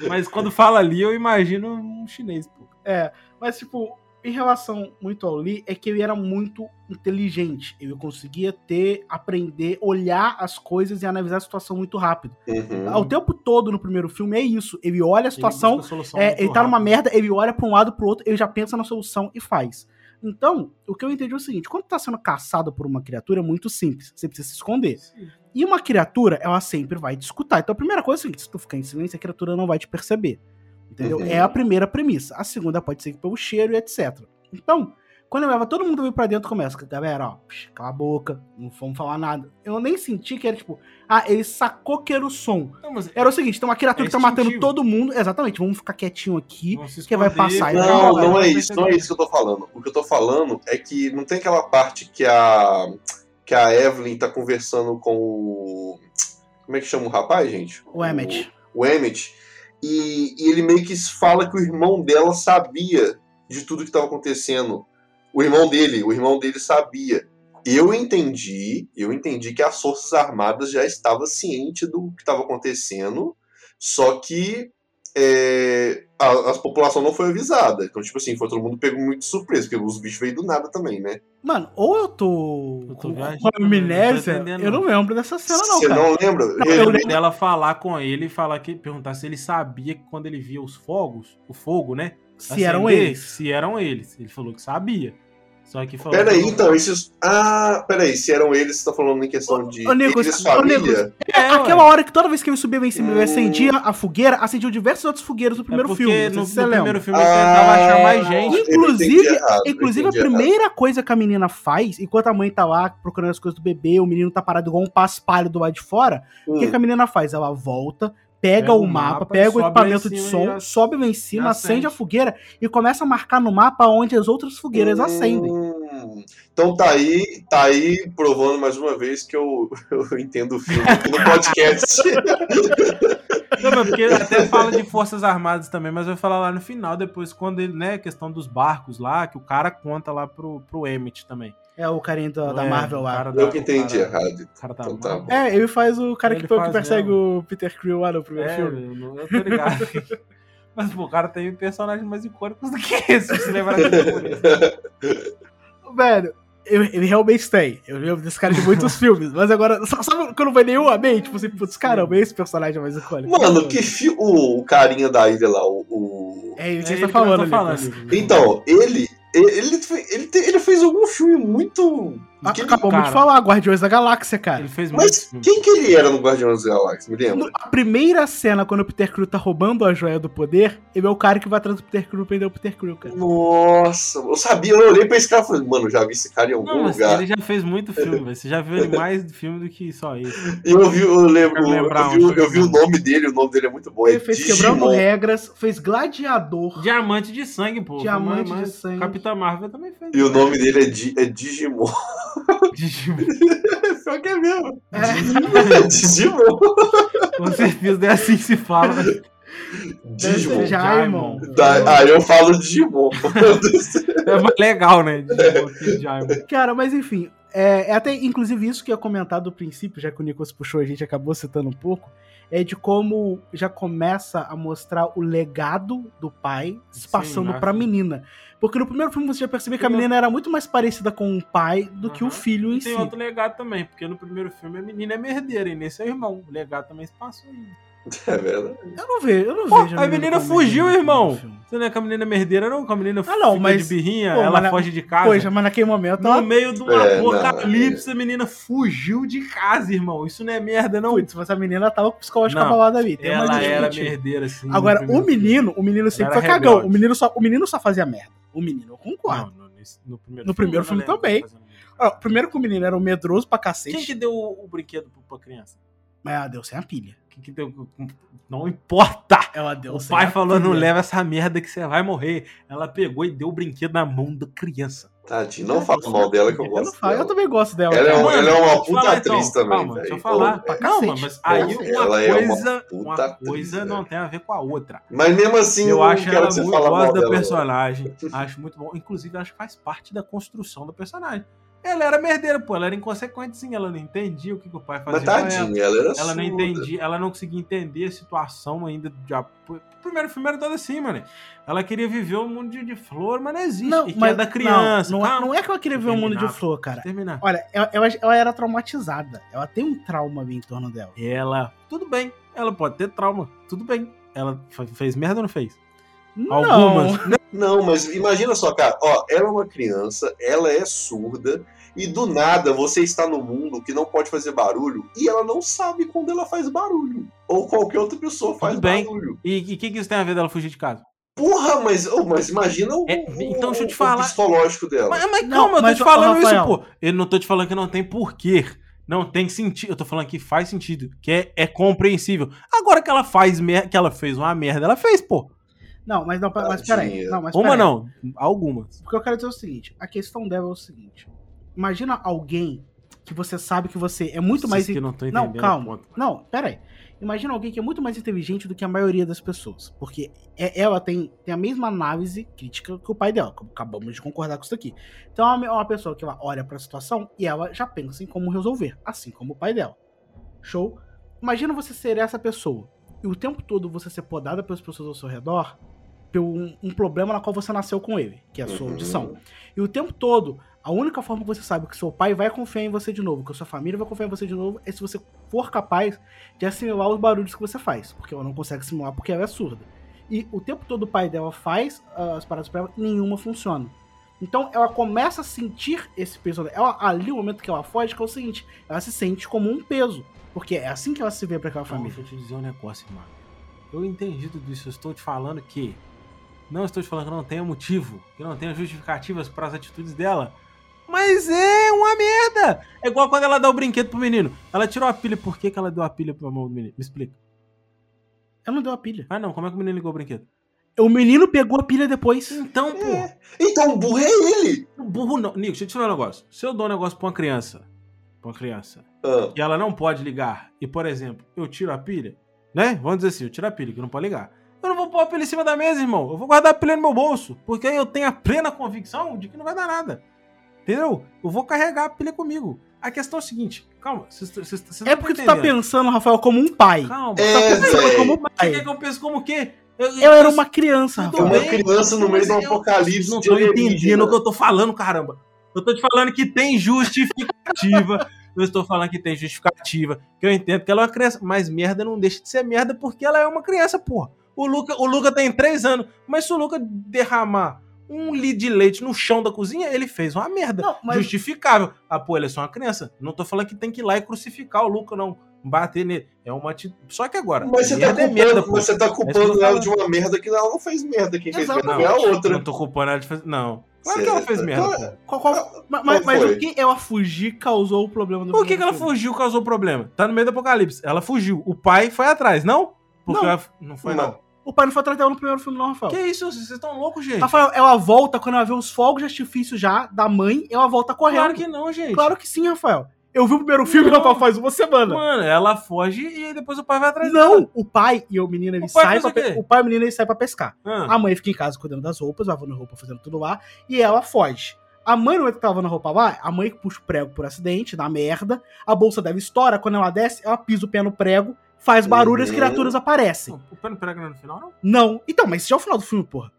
Mas quando fala ali, eu imagino um chinês, pô. É, mas tipo, em relação muito ao Lee, é que ele era muito inteligente. Ele conseguia ter, aprender, olhar as coisas e analisar a situação muito rápido. Uhum. O tempo todo no primeiro filme é isso. Ele olha a situação, Ele a É, ele tá numa merda, ele olha pra um lado pro outro, ele já pensa na solução e faz. Então, o que eu entendi é o seguinte: quando tá sendo caçado por uma criatura, é muito simples. Você precisa se esconder. Sim. E uma criatura, ela sempre vai te escutar. Então, a primeira coisa é o seguinte: se tu ficar em silêncio, a criatura não vai te perceber. Entendeu? Uhum. É a primeira premissa. A segunda pode ser pelo cheiro e etc. Então, quando eu leva todo mundo vir pra dentro, começa, galera, ó, psh, cala a boca, não vamos falar nada. Eu nem senti que era tipo, ah, ele sacou que era o som. Não, mas Era o seguinte: tem uma criatura É que tá matando todo mundo. Exatamente, vamos ficar quietinho aqui. que vai passar Não, não vai é isso, não é isso que eu tô falando. O que eu tô falando é que não tem aquela parte que a que a Evelyn tá conversando com o como é que chama o rapaz, gente? O Emmett. O, o Emmett. E, e ele meio que fala que o irmão dela sabia de tudo que estava acontecendo. O irmão dele, o irmão dele sabia. Eu entendi, eu entendi que as forças armadas já estavam cientes do que estava acontecendo, só que é, a, a população não foi avisada. Então, tipo assim, foi todo mundo pego muito de surpresa, porque os bichos veio do nada também, né? Mano, ou eu tô, Eu tô com, viajando, não amnésia, eu não lembro dessa cena não, Você cara. não lembra? Não, Ele- eu lembro- dela falar com ele e falar que perguntar se ele sabia que quando ele via os fogos, o fogo, né? Se eram acender, eles. Se eram eles. Ele falou que sabia. Só que falou. Peraí, que- então, esses. Ah, peraí, se eram eles, você tá falando em questão de. ô, Nicolas, eles ô, família? Nicolas, É, ué. Aquela hora que toda vez que ele subia em cima e Hum. acendia a fogueira, acendiam diversos outros fogueiros no É primeiro porque filme. No, no primeiro filme ele tentava achar mais gente. eu Inclusive- errado, eu Inclusive, a entendi errado. primeira coisa que a menina faz, enquanto a mãe tá lá procurando as coisas do bebê, o menino tá parado igual um paspalho do lado de fora, o que, Hum. que a menina faz? Ela volta, pega, Pega o mapa, mapa, pega o equipamento de som, a- sobe lá em cima, acende acende. a fogueira e começa a marcar no mapa onde as outras fogueiras acendem. Hum, Então tá aí, tá aí provando mais uma vez que eu, eu entendo o filme no podcast. Não, porque até fala de Forças Armadas também, mas vai falar lá no final, depois, quando ele, né, questão dos barcos lá, que o cara conta lá pro, pro Emmett também. É o carinha da, da É, Marvel lá. cara da- eu que entendi cara- errado. O cara tá Então tá bom. É, ele faz o cara Ele que, que persegue mesmo. o Peter Quill lá no primeiro É, filme. eu, não- eu tô ligado. Mas, pô, o cara tem personagens mais icônicos do que esse, se lembrar disso. Velho, eu- ele realmente tem. Eu lembro desse cara de muitos filmes. Mas agora, só- sabe quando vai nenhum a mente? Tipo assim, putz, caramba, esse personagem é mais icônico. Mano, que fi... o, carinha da ilha lá, o. o- É ele que É você ele tá que eu falando, falando. Nicolas. Então, ele. Ele, ele, ele fez algum filme muito. Ah, Acabamos cara. de falar, Guardiões da Galáxia, cara. Ele fez Mas muito. quem que ele era no Guardiões da Galáxia? Me lembra? A primeira cena, quando o Peter Quill tá roubando a joia do poder, ele é o cara que vai atrás do Peter Quill prender o Peter Quill, cara. Nossa, eu sabia, eu olhei pra esse cara e falei, mano, já vi esse cara em algum Não, mas lugar. ele já fez muito filme, velho. Você já viu ele mais filme do que só isso. Eu vi, eu lembro, lembrar eu vi, um eu vi o nome dele, o nome dele é muito bom. Ele é fez Digimon. Quebrando Regras, fez Gladiador. Diamante de sangue, pô. Diamante Mas- mas de sangue. Capitã Marvel também fez. E o nome dele é, Di- é Digimon. Digimon. Só que é mesmo. É, É Digimon. Com certeza é assim que se fala. Digimon. Jaimon. Da- aí eu falo Digimon. É mais legal, né? Digimon Diamond. Cara, mas enfim, é, é até inclusive isso que eu ia comentar do princípio, já que o Nicolas puxou, a gente acabou citando um pouco, é de como já começa a mostrar o legado do pai se Sim, passando né? pra menina. Porque no primeiro filme você já percebeu que a Tem menina era muito mais parecida com o pai do que o filho em E tem si. outro legado também, porque no primeiro filme a menina é merdeira e nesse é o irmão. O legado também se passou aí. É verdade. Eu não vejo, eu não Pô, vejo. a menina como fugiu, irmão. Filme. Você não é com a menina merdeira, não? Com a menina Ah, não, fica mas- de birrinha, pô, ela na- foge de casa. Poxa, mas naquele momento No ela. meio de um É, não, apocalipse, a menina fugiu de casa, irmão. Isso não é merda, não. Putz, mas a menina tava com o psicológico abalado ali. Tem uma ela era merdeira, assim. no Agora, o menino, o menino sempre foi cagão. O menino, só, o menino só fazia merda. O menino, eu filme. concordo. Não, no, nesse- no primeiro No primeiro filme lembro também. primeiro que o menino era um medroso pra cacete. Quem que deu o, o brinquedo pra criança? Mas ela deu sem a pilha. Que, que deu- não importa. Ela deu O pai falou, não leva essa merda que você vai morrer. Ela pegou e deu o brinquedo na mão da criança. Tadinho, não fala mal dela que eu Eu, não gosto. falo, eu também gosto dela. Ela é, cara. um- ela é uma eu puta falar, atriz então. também, Calma, deixa eu falar. Pô, Pra Calma, mas aí Pô, uma ela é uma coisa, uma atriz, coisa não tem a ver com a outra. Mas mesmo assim, Eu acho quero ela que você muito gosto da dela. personagem. Acho muito bom. Inclusive, acho que faz parte da construção do personagem. Ela era merdeira, pô. Ela era inconsequente, sim. Ela não entendia o que, que o pai fazia Mas com ela. tadinha, ela era Ela não surda. entendia, ela não conseguia entender a situação ainda. O primeiro filme era todo assim, mano. Ela queria viver um mundo de, de flor, mas não existe. Não, e que mas é da criança. Não, não, é- Calma. não é que ela queria ver um mundo de flor, cara. Terminar. Olha, ela, ela, ela era traumatizada. Ela tem um trauma ali em torno dela. Ela, tudo bem. Ela pode ter trauma. Tudo bem. Ela fe- fez merda ou não fez? Não. Algumas. Não, mas imagina só, cara. Ó, ela é uma criança, ela é surda, e do nada você está no mundo que não pode fazer barulho e ela não sabe quando ela faz barulho. Ou qualquer outra pessoa faz bem. barulho. E o que, que isso tem a ver dela fugir de casa? Porra, mas, oh, mas imagina o, É, então deixa eu te o falar. psicológico dela. Mas, mas Não, calma, eu tô mas, te ô, falando isso, Rafael. pô. Eu não tô te falando que não tem porquê. Não tem sentido. Eu tô falando que faz sentido. Que é, é compreensível. Agora que ela faz merda, que ela fez uma merda, ela fez, pô. Não, mas não, mas peraí. Não, mas Uma peraí. não, algumas. Porque eu quero dizer o seguinte: a questão dela é o seguinte. Imagina alguém que você sabe que você é muito mais. Vocês que não tô Não, entendendo calma. Não, pera aí. Imagina alguém que é muito mais inteligente do que a maioria das pessoas. Porque é- ela tem, tem a mesma análise crítica que o pai dela. Acabamos de concordar com isso aqui. Então é uma- é uma pessoa que ela olha pra situação e ela já pensa em como resolver. Assim como o pai dela. Show? Imagina você ser essa pessoa. E o tempo todo você ser podada pelas pessoas ao seu redor por um, um problema na qual você nasceu com ele, que é a sua Uhum. audição. E o tempo todo, a única forma que você sabe que seu pai vai confiar em você de novo, que a sua família vai confiar em você de novo, é se você for capaz de assimilar os barulhos que você faz. Porque ela não consegue assimilar porque ela é surda. E o tempo todo o pai dela faz ah, as paradas pra ela nenhuma funciona. Então ela começa a sentir esse peso. Ela, ali, o momento que ela foge, que é o seguinte: ela se sente como um peso. Porque é assim que ela se vê pra aquela família. deixa eu te dizer um negócio, irmão. Eu entendi tudo isso. Eu estou te falando que. Não estou te falando que não tenha motivo, que não tenha justificativas para as atitudes dela. Mas é uma merda! É igual quando ela dá o brinquedo pro menino. Ela tirou a pilha, por que, que ela deu a pilha pra mão do menino? Me explica. Ela não deu a pilha. Ah, não, como é que o menino ligou o brinquedo? O menino pegou a pilha depois. Então, pô. É. Então, o burro é ele. O burro não. Nico, deixa eu te falar um negócio. Se eu dou um negócio pra uma criança, pra uma criança, Ah, e ela não pode ligar, e por exemplo, eu tiro a pilha, né? Vamos dizer assim, eu tiro a pilha, que não pode ligar. Eu não vou pôr a pilha em cima da mesa, irmão. Eu vou guardar a pilha no meu bolso, porque aí eu tenho a plena convicção de que não vai dar nada. Entendeu? Eu vou carregar a pilha comigo. A questão é o seguinte, calma, vocês É porque tu tá pensando, Rafael, como um pai. Calma. É, tá pensando como um por que pai. que eu penso como o quê? Eu, Eu era uma criança, Rafael. uma criança no meio de um eu- apocalipse não tô entendendo o que eu tô falando, caramba. Eu tô te falando que tem justificativa. eu estou falando que tem justificativa. Que eu entendo que ela é uma criança. Mas merda não deixa de ser merda porque ela é uma criança, porra. O Luca, o Luca tem três anos. Mas se o Luca derramar um litro de leite no chão da cozinha, ele fez uma merda. Não, mas- Justificável. Ah, pô, ele é só uma criança. Não tô falando que tem que ir lá e crucificar o Luca, não. Bater nele. É uma atitude. Só que agora. Mas você, tá culpando, merda, você tá É isso que eu culpando tô ela de uma merda que ela não fez merda. Quem fez merda foi a outra. Não tô culpando ela de fazer. Não. Claro Cê- que ela fez merda, Qual-. Qual- qual- mas mas- mas o que ela fugir causou o problema do Por que, que ela fugiu causou problema? Tá no meio do apocalipse. Ela fugiu. O pai foi atrás, não? Porque Não. ela- não foi, não. Não. O pai não foi atrás dela no primeiro filme, não, Rafael. Que isso? Vocês estão loucos, gente? Rafael, ela volta quando ela vê os fogos de artifício já da mãe, ela volta correndo. Claro que não, gente. Claro que sim, Rafael. Eu vi o primeiro filme, Não. Rafael, faz uma semana. Mano, ela foge e depois o pai vai atrás dela. Não, o pai e o menino ele O pai sai pra pe- o pai e o menino ele sai pra pescar. Ah, A mãe fica em casa cuidando das roupas, lavando roupa, fazendo tudo lá, e ela foge. A mãe, no momento que tá lavando a roupa lá, a mãe puxa o prego por acidente, dá merda, a bolsa dela estoura, quando ela desce, ela pisa o pé no prego, faz barulho e as Uhum. criaturas aparecem. não, o pai não prega no final, não? Não. Então, mas isso já é o final do filme, porra.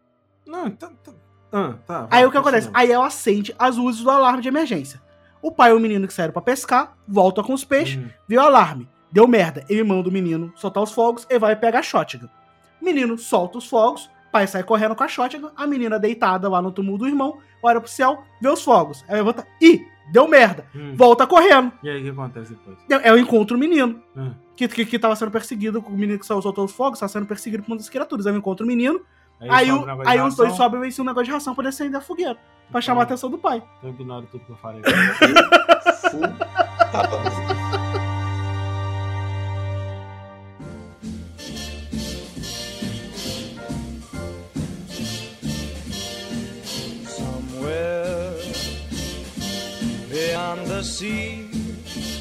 Não, então. tá- Ah, tá. Aí o que acontece? Aí ela acende as luzes do alarme de emergência. O pai e o menino que saíram pra pescar, volta com os peixes, Hum. viu o alarme. Deu merda. Ele manda o menino soltar os fogos e vai pegar a shotgun. O menino solta os fogos, o pai sai correndo com a shotgun, a menina deitada lá no túmulo do irmão, olha pro céu, vê os fogos. Aí levanta, ih, deu merda. Hum. Volta correndo. E aí o que acontece depois? É o encontro o menino. Hum. Que, que, que tava sendo perseguido, o menino que soltou os fogos, tava sendo perseguido por uma das criaturas. Aí eu encontro o menino, aí, o- aí os dois sobem e vencem um negócio de ração pra descer da fogueira. Pra chamar a Então- atenção do pai. Então ignora tudo que eu falei. Full. Tá, sea,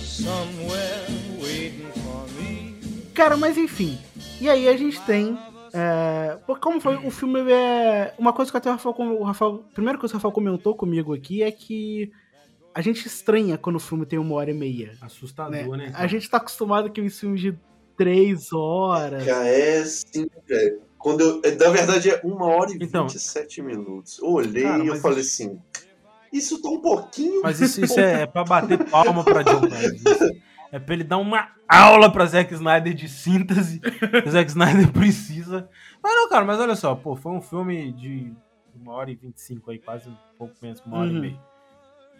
somewhere waiting for me. Cara, mas enfim. E aí a gente tem. É, como foi? O filme é. Uma coisa que até o Rafael, o Rafael. A primeira coisa que o Rafael comentou comigo aqui é que a gente estranha quando o filme tem uma hora e meia. Assustador, Né? né? A gente tá acostumado com os filmes de três horas. Já é sim, velho. Quando eu, é, na verdade é uma hora e Então. 27 minutos. Eu olhei Cara, e eu falei assim: Isso tá um pouquinho. Mas isso, isso é, é pra bater palma pra John. Isso É pra ele dar uma aula pra Zack Snyder de síntese. o Zack Snyder precisa. Mas não, cara, mas olha só, pô, foi um filme de uma hora e vinte e cinco aí, quase um pouco menos que uma hora Uhum. e meia.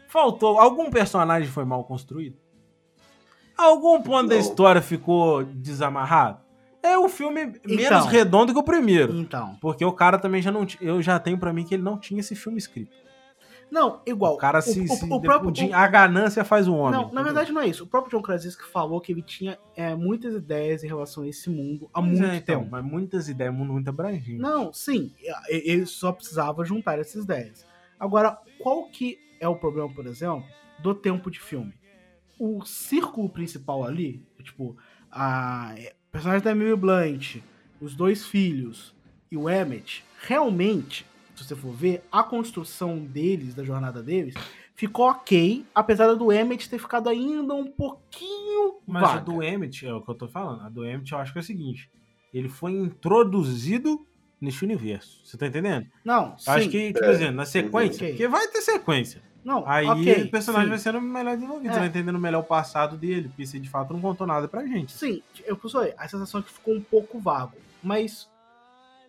Faltou. Algum personagem foi mal construído? Algum ponto da Não. história ficou desamarrado? É um filme menos Então. redondo que o primeiro. Então. Porque o cara também já não. Eu já tenho pra mim que ele não tinha esse filme escrito. Não, igual. O cara se. o, se o próprio. o a ganância faz o homem. Não, na entendeu? verdade não é isso. O próprio John Krasinski falou que ele tinha é, muitas ideias em relação a esse mundo há Pois muito é, então, tempo. Mas muitas ideias, mundo muito abrangente. Não, sim, ele só precisava juntar essas ideias. Agora, qual que é o problema, por exemplo, do tempo de filme? O círculo principal ali, tipo, a é, personagem da Emily Blunt, os dois filhos e o Emmett, realmente, se você for ver, a construção deles, da jornada deles, ficou ok, apesar do Emmett ter ficado ainda um pouquinho Mas a vaga. do Emmett, é o que eu tô falando. A do Emmett eu acho que é o seguinte: ele foi introduzido nesse universo. Você tá entendendo? Não, sim. Acho que, tipo É. assim, na sequência, Ok. porque vai ter sequência. Não, Aí ok, o personagem sim. vai sendo melhor desenvolvido, É. você vai entendendo melhor o passado dele, porque você de fato não contou nada pra gente. Sim, eu falei, a sensação é que ficou um pouco vago, mas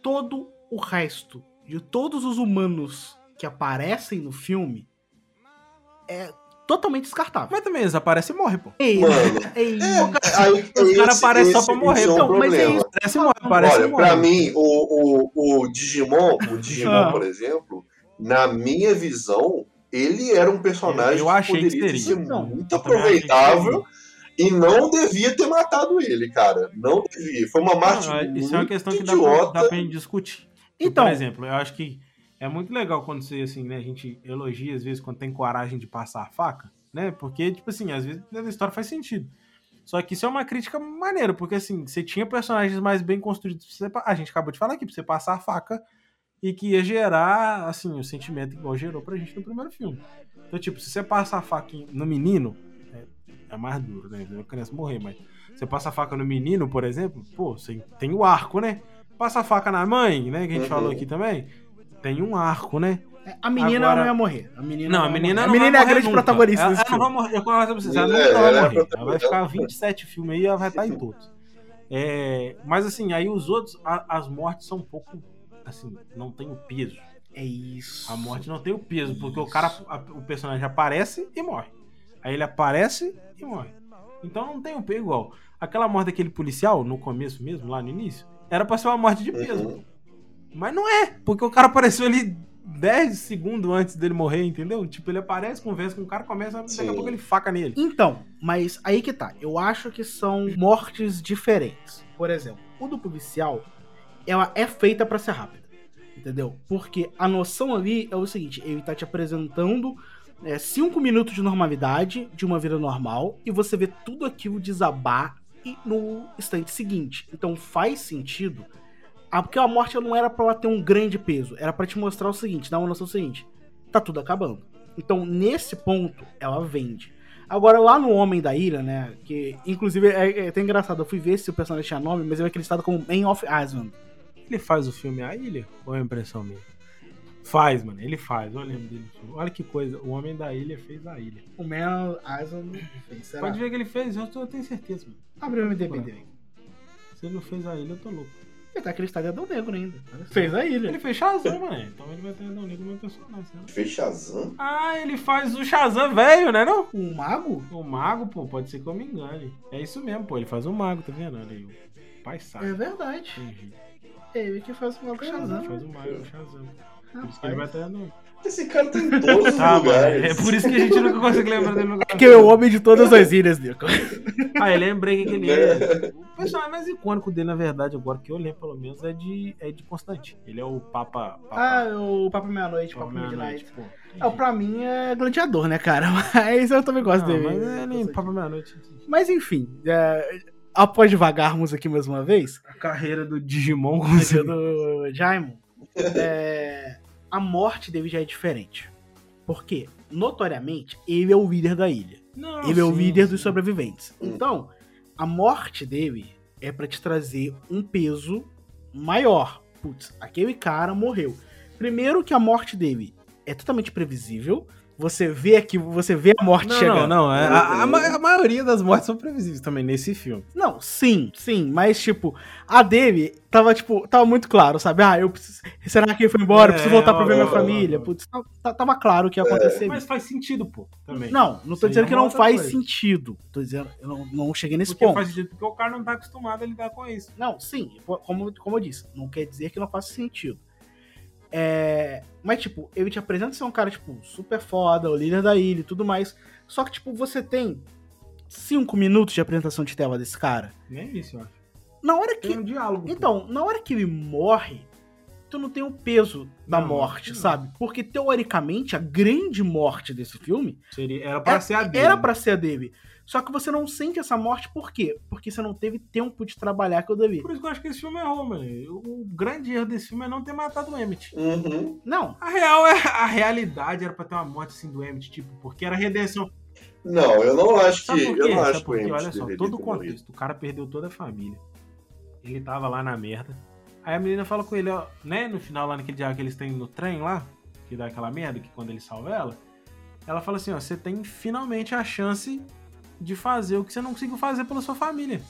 todo o resto de todos os humanos que aparecem no filme é totalmente descartável. Mas também eles aparecem e morrem, pô. Ei, Mano, ei, Aí, Os caras aparecem só pra morrer, esse é um então, mas é isso. Aparece e morre, aparece e Olha, morre. pra mim, o, o, o Digimon, o Digimon, Ah. por exemplo, na minha visão, ele era um personagem Eu achei que que poderia seria. ser Não, muito eu que aproveitável e não devia ter matado ele, cara. Não devia. Foi uma morte Não, muito isso é uma questão que dá pra, dá pra gente discutir. Então, Por exemplo, eu acho que é muito legal quando você, assim, né, a gente elogia, às vezes, quando tem coragem de passar a faca, né? Porque, tipo assim, às vezes a história faz sentido. Só que isso é uma crítica maneira, porque, assim, você tinha personagens mais bem construídos. você a gente acabou de falar aqui, pra você passar a faca e que ia gerar, assim, o sentimento igual gerou pra gente no primeiro filme. Então, tipo, se você passa a faca no menino, é, é mais duro, né? A criança morrer, mas você passa a faca no menino, por exemplo, pô, você tem o arco, né? Passa a faca na mãe, né? Que a gente Uhum. falou aqui também. Tem um arco, né? a menina Agora- não ia morrer. A menina Não, a ia menina não A menina é a grande nunca. protagonista ela, desse ela não vai morrer, eu converso pra vocês, ela É, nunca ela vai é morrer. Ela vai ficar 27 filmes aí e ela vai estar em todos. É, mas assim, aí os outros, a- as mortes são um pouco, assim, não tem o peso. É isso. A morte não tem o peso, porque o cara, a- o personagem aparece e morre. Aí ele aparece e morre. Então não tem um peso igual. Aquela morte daquele policial, no começo mesmo, lá no início, era pra ser uma morte de peso. Uhum. Mas não é, porque o cara apareceu ali 10 segundos antes dele morrer, entendeu? Tipo, ele aparece, conversa com o cara, começa, daqui a Sim. pouco ele faca nele. Então, mas aí que tá. Eu acho que são mortes diferentes. Por exemplo, o do policial, ela é feita pra ser rápida. Entendeu? Porque a noção ali é o seguinte: ele tá te apresentando 5 minutos de normalidade de uma vida normal e você vê tudo aquilo desabar e no instante seguinte. Então faz sentido. Porque a morte não era pra ela ter um grande peso, era pra te mostrar o seguinte, dar uma noção seguinte: tá tudo acabando. Então, nesse ponto, ela vende. Agora, lá no Homem da Ilha, né? Que inclusive é, é até engraçado, eu fui ver se o personagem tinha nome, mas ele é acreditado como Man of Island. Ele faz o filme A Ilha? Ou é impressão minha? Faz, mano, ele faz. Lembro dele. Olha que coisa, o Homem da Ilha fez a ilha. O of Island fez, será? Pode ver que ele fez, eu, tô- eu tenho certeza, mano. Abre o MDB dele. Se ele não fez a ilha, eu tô louco. Ele tá acreditado em Adão Negro ainda. Fez a ilha. Ele fez Shazam, mano. Então ele vai ter Adão Negro no meu personagem, né? Fez Shazam? Ah, ele faz o Shazam velho, né não? O Mago? O mago, pô, pode ser que eu me engane. É isso mesmo, pô, ele faz o mago, tá vendo? Olha aí, o pai sabe. É verdade. Entendi. É ele que faz o Mago Shazam Shazam. faz o mago, o Shazam. Por isso que ele vai estar no. Esse cara tá em todos os Tá, mano. lugares. É por isso que a gente nunca consegue lembrar dele no lugar. Que é o homem de todas as ilhas, Nico. Ah, eu lembrei que ele é. O personagem mais icônico dele, na verdade, agora que eu lembro, pelo menos, é de, é de Constantine. Ele é o Papa. Papa Ah, o Papo Meia-Noite, Papa Papo Midnight. Meia-Noite, pô. É, pra mim é gladiador, né, cara? Mas eu também gosto Não, dele. mas é nem Papa Meia-Noite. Mas enfim, é, após devagarmos aqui mais uma vez, A carreira do Digimon conseguiu. do Jaimon, é, a morte dele já é diferente. Porque, notoriamente, ele é o líder da ilha. Não, Ele é o sim, líder sim. dos sobreviventes. Então, a morte dele é pra te trazer um peso maior. Putz, aquele cara morreu. Primeiro que a morte dele é totalmente previsível. Você vê aqui, você vê a morte Não, chegando. não, não. é- a, a a maioria das mortes são previsíveis também nesse filme. Não, sim, sim, mas tipo, a dele tava tipo, tava muito claro, sabe? Ah, eu preciso, será que ele foi embora? Eu preciso É, voltar pra ver minha família. Putz, tá- tá- tava claro o que ia acontecer. Mas faz sentido, pô, também. Não, não tô dizendo é que não faz coisa. sentido. Tô dizendo, eu não, não cheguei nesse Porque ponto. faz sentido porque o cara não tá acostumado a lidar com isso. Não, sim, como, como eu disse, não quer dizer que não faça sentido. É, mas, tipo, ele te apresenta ser um cara, tipo, super foda, o líder da ilha e tudo mais. Só que, tipo, você tem cinco minutos de apresentação de tela desse cara. Nem isso, eu acho. Na hora que Tem um diálogo. pô. Então, na hora que ele morre, tu não tem o peso da Não, morte, não. sabe? Porque teoricamente a grande morte desse filme Seria, era pra era, ser a dele. era pra ser a dele. Só que você não sente essa morte por quê? Porque você não teve tempo de trabalhar que eu devia. Por isso que eu acho que esse filme errou, mano. O grande erro desse filme é não ter matado o Emmett. Uhum. Não, A real é a realidade era pra ter uma morte assim do Emmett, tipo, porque era redenção. Não, eu não acho que. Sabe por quê? Eu não Sabe acho que por o? Emmett Olha só, todo o contexto. O cara perdeu toda a família. Ele tava lá na merda. Aí a menina fala com ele, ó, né? No final, lá naquele dia que eles têm no trem lá, que dá aquela merda, que quando ele salva ela, ela fala assim, ó, você tem finalmente a chance de fazer o que você não conseguiu fazer pela sua família.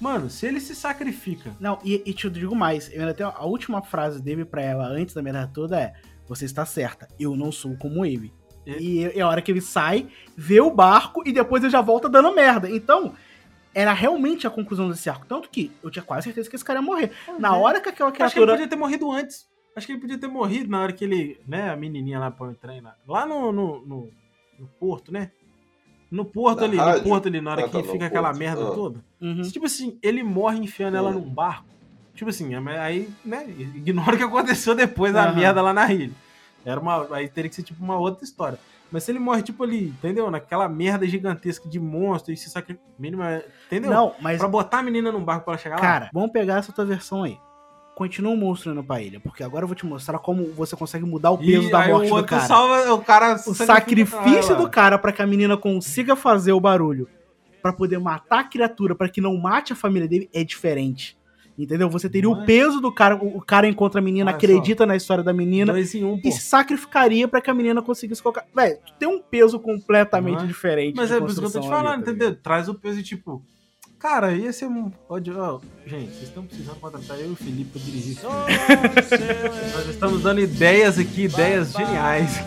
Mano, se ele se sacrifica. não, e, e te digo mais, eu ainda tenho a última frase dele pra ela antes da merda toda é: Você está certa, eu não sou como ele. E- E é a hora que ele sai, vê o barco e depois ele já volta dando merda. Então, era realmente a conclusão desse arco. Tanto que eu tinha quase certeza que esse cara ia morrer. Na hora que aquela Acho que ele criatura. podia ter morrido antes. Acho que ele podia ter morrido na hora que ele, né, a menininha lá põe o trem lá. Lá no, no, no, no porto, né? No porto Na ali, rádio? no porto ali, na hora Ah, tá, que no fica aquela porto. merda Ah. toda. Uhum. Tipo assim, ele morre enfiando ela Hum. num barco. Tipo assim, aí, né, ignora o que aconteceu depois da merda lá na ilha. Era uma, aí teria que ser tipo uma outra história. Mas se ele morre, tipo ali, entendeu? Naquela merda gigantesca de monstro e se sacrifica. Mínima, entendeu? Não, mas. Pra botar a menina num barco pra ela chegar lá. Cara, vamos pegar essa tua versão aí. Continua o monstro indo pra ilha, porque agora eu vou te mostrar como você consegue mudar o peso E da morte o do cara. salva o cara. o sacrifício do cara pra que a menina consiga fazer o barulho pra poder matar a criatura, pra que não mate a família dele, é diferente. Entendeu? Você teria o Mas- peso do cara, o o cara encontra a menina, Olha acredita na história da menina um, e sacrificaria pra que a menina conseguisse colocar. Velho, tu tem um peso completamente é? diferente. Mas é por isso que eu tô te falando, tá entendeu? Traz o peso e tipo. Cara, ia ser um. Pode, ó, gente, vocês estão precisando contratar eu e o Felipe pra dirigir. Nós estamos dando ideias aqui, ideias geniais.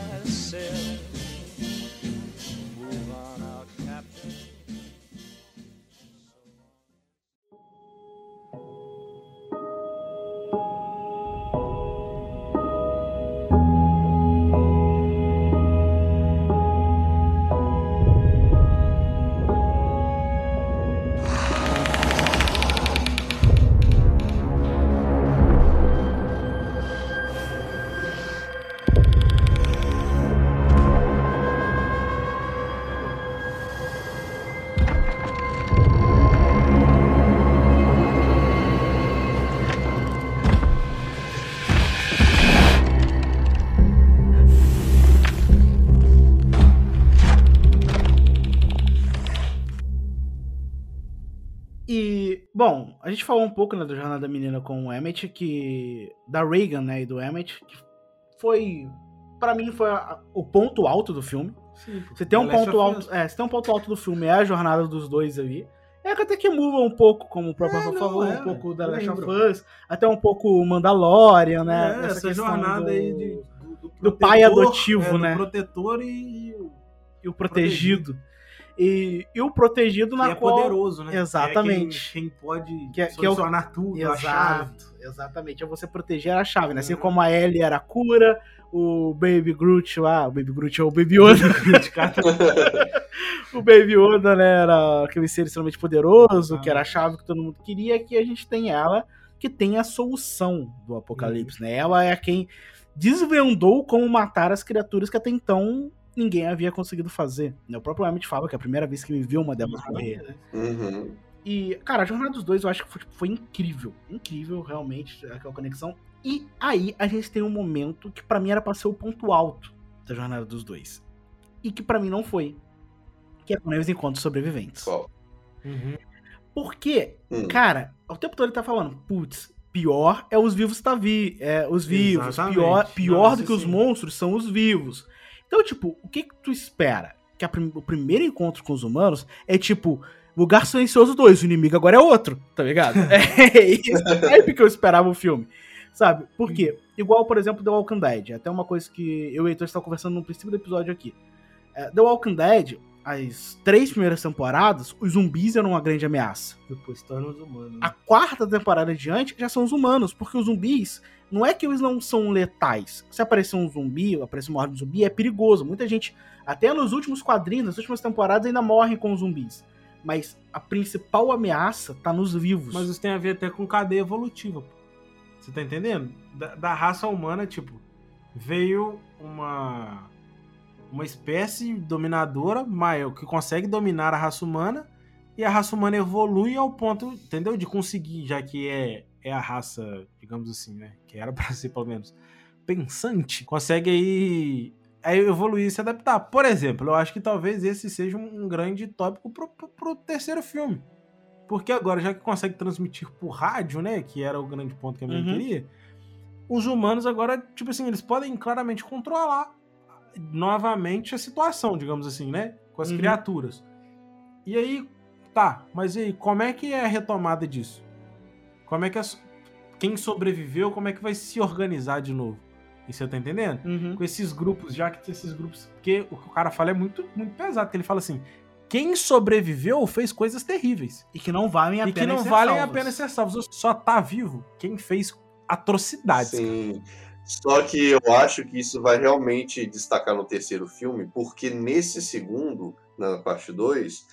Gente falou um pouco né, do Jornada da Menina com o Emmett, que. Da Reagan, né, e do Emmett, que foi. Pra mim, foi a- o ponto alto do filme. Sim. Você tem um ponto alto. É, você tem um ponto alto do filme, é a jornada dos dois ali. É que até que muda um pouco, como o próprio É, não, falou, é, um pouco da Last of. Us, até um pouco Mandalorian, né? É, essa, questão jornada do- aí de, do, do do pai adotivo, é, né? protetor e, e o E o protegido. E, e o protegido que na é qual. poderoso, né? Exatamente. Que é quem, quem pode Que é- que é o- solucionar tudo, a chave. Exato, Exatamente, é você proteger a chave, né? Assim como a Ellie era a cura, o Baby Groot lá, o Baby Groot é o Baby Yoda. o Baby Yoda, né, era aquele ser extremamente poderoso, que era a chave que todo mundo queria, que a gente tem ela, que tem a solução do apocalipse, né? Ela é quem desvendou como matar as criaturas que até então ninguém havia conseguido fazer. O próprio Emmett fala que é a primeira vez que ele viu uma delas morrer, né? Uhum. E, cara, a jornada dos dois eu acho que foi, foi incrível. Incrível, realmente, aquela conexão. E aí a gente tem um momento que pra mim era pra ser o ponto alto da jornada dos dois. E que pra mim não foi. Que é quando eles encontram sobreviventes. Qual? Uhum. Porque, Hum. cara, o tempo todo ele tá falando, putz, pior é os vivos tá vi é, os vivos. Exatamente. Pior, pior Não, do que os sim. monstros são os vivos. Então, tipo, o que que tu espera? Que prim- o primeiro encontro com os humanos é tipo, lugar silencioso 2, o inimigo agora é outro, tá ligado? é isso é que eu esperava o filme. Sabe? Por quê? Igual, por exemplo, The Walking Dead. Até uma coisa que eu e o Heitor estavam conversando no princípio do episódio aqui. É, The Walking Dead, as três primeiras temporadas, os zumbis eram uma grande ameaça. Depois torna os humanos. A quarta temporada adiante já são os humanos, porque os zumbis não é que eles não são letais. Se aparecer um zumbi, aparecer uma ordem de zumbi, é perigoso. Muita gente, até nos últimos quadrinhos, nas últimas temporadas, ainda morre com zumbis. Mas a principal ameaça tá nos vivos. Mas isso tem a ver até com cadeia evolutiva. Você tá entendendo? Da, da raça humana, tipo, veio uma uma espécie dominadora maior que consegue dominar a raça humana e a raça humana evolui ao ponto, entendeu? De conseguir, já que é, é a raça, digamos assim, né? Que era pra ser pelo menos pensante, consegue aí, evoluir e se adaptar. Por exemplo, eu acho que talvez esse seja um, um grande tópico pro, pro, pro terceiro filme. Porque agora, já que consegue transmitir por rádio, né? Que era o grande ponto que a minha Uhum. queria, os humanos agora, tipo assim, eles podem claramente controlar novamente a situação, digamos assim, né? Com as Uhum. criaturas. E aí, tá, mas e aí, como é que é a retomada disso? Como é que as- quem sobreviveu, como é que vai se organizar de novo? E você tá entendendo? Uhum. Com esses grupos, já que esses grupos. Porque o que o cara fala é muito, muito pesado, que ele fala assim: quem sobreviveu fez coisas terríveis. E que não valem a e pena que não ser valem a salvas. pena ser salvos. Só tá vivo quem fez atrocidades. Sim. Só que eu acho que isso vai realmente destacar no terceiro filme, porque nesse segundo, na parte 2,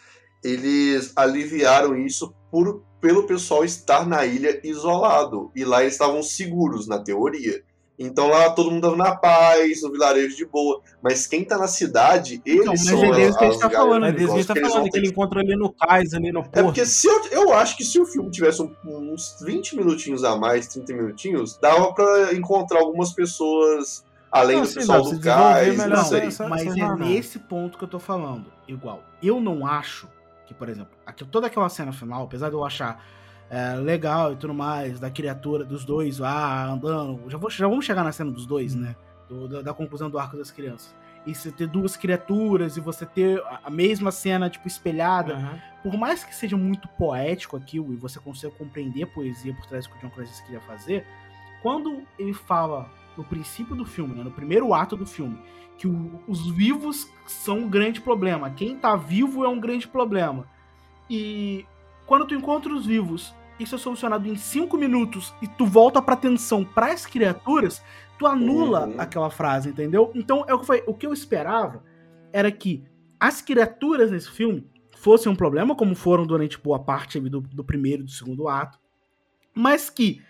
eles aliviaram isso por, pelo pessoal estar na ilha isolado. E lá eles estavam seguros, na teoria. Então lá todo mundo tava na paz, no vilarejo de boa. Mas quem tá na cidade, eles Então, mas são é deles que a gente tá falando, Mas né? desde que a gente tá eles falando que ele ter encontra ali no cais, ali no É porto. porque se eu, eu acho que se o filme tivesse uns 20 minutinhos a mais, 30 minutinhos, dava pra encontrar algumas pessoas além Não, do pessoal pra do cais, melhor, não sei. Mas é nesse ponto que eu tô falando. Igual, eu não acho que, por exemplo, aqui, toda aquela cena final, apesar de eu achar é, legal e tudo mais, da criatura dos dois lá andando, já, vou, já vamos chegar na cena dos dois, né? Do- da, da conclusão do arco das crianças. E você ter duas criaturas e você ter a, a mesma cena, tipo, espelhada. Aham. Por mais que seja muito poético aquilo e você consiga compreender a poesia por trás do que o John Krasinski queria fazer, quando ele fala no princípio do filme, né, no primeiro ato do filme, que o- os vivos são um grande problema, quem tá vivo é um grande problema. E quando tu encontra os vivos, isso é solucionado em cinco minutos e tu volta pra atenção pras criaturas, tu anula Uhum. aquela frase, entendeu? Então é o que foi, o que eu esperava era que as criaturas nesse filme fossem um problema, como foram durante boa parte do, do primeiro e do segundo ato, mas que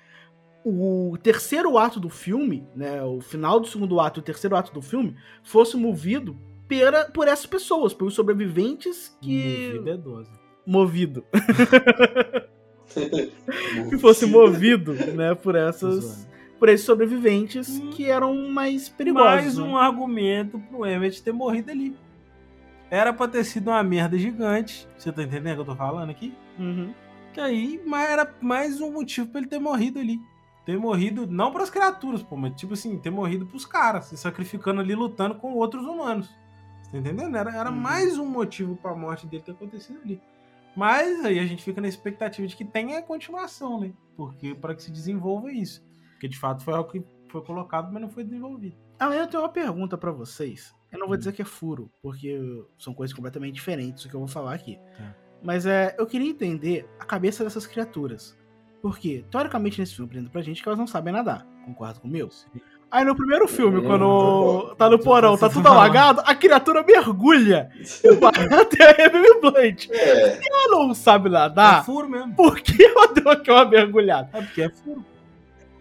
o terceiro ato do filme, né, o final do segundo ato e o terceiro ato do filme, fosse movido pela, por essas pessoas, pelos sobreviventes que... Movida é 12. Movido. Que fosse movido, né, por essas... Por esses sobreviventes Hum. que eram mais perigosos. Mais né? um argumento pro Emmett ter morrido ali. Era pra ter sido uma merda gigante. Você tá entendendo o que eu tô falando aqui? Uhum. Que aí mas era mais um motivo pra ele ter morrido ali. Ter morrido, não pras criaturas, pô, mas tipo assim, ter morrido pros caras, se sacrificando ali, lutando com outros humanos. Você tá entendendo? Era, era Uhum. mais um motivo pra morte dele ter acontecido ali. Mas aí a gente fica na expectativa de que tenha continuação, né? Porque para que se desenvolva isso. Porque de fato foi algo que foi colocado, mas não foi desenvolvido. Ah, eu tenho uma pergunta pra vocês. Eu não vou Hum. dizer que é furo, porque são coisas completamente diferentes do que eu vou falar aqui. Tá. Mas é, eu queria entender a cabeça dessas criaturas. Porque, teoricamente, nesse filme, apresenta pra gente que elas não sabem nadar. Concorda comigo? Aí no primeiro filme, Hum, quando tá no porão, tá tudo alagado, a criatura mergulha até a Emily Blunt. É, Ela não sabe É nadar, furo mesmo. por que ela deu aquela mergulhada? É porque é furo.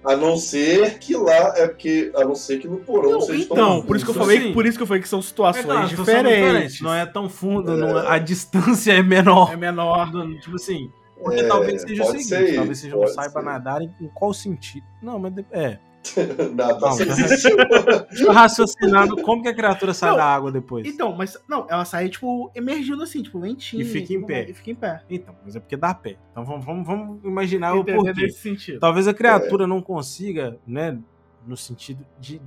a não ser que lá, é porque, a não ser que no porão Não, vocês então, estão por isso que eu falei, Sim. por isso que eu falei que são situações É claro, situação diferentes. Não é tão fundo, não é- a distância é menor. É menor. Do- Tipo assim, porque É, talvez seja o seguinte, ser talvez seja não saiba ser. nadar em, em qual sentido. Não, mas é. Nada, Não, raciocinando como que a criatura sai Não, da água depois. Então, mas não, ela sai, tipo, emergindo assim, tipo, lentinha. E fica em tudo pé. E fica em pé. Então, mas é porque dá pé. Então vamos, vamos, vamos imaginar o porquê. nesse sentido. Talvez a criatura não consiga, né, no sentido de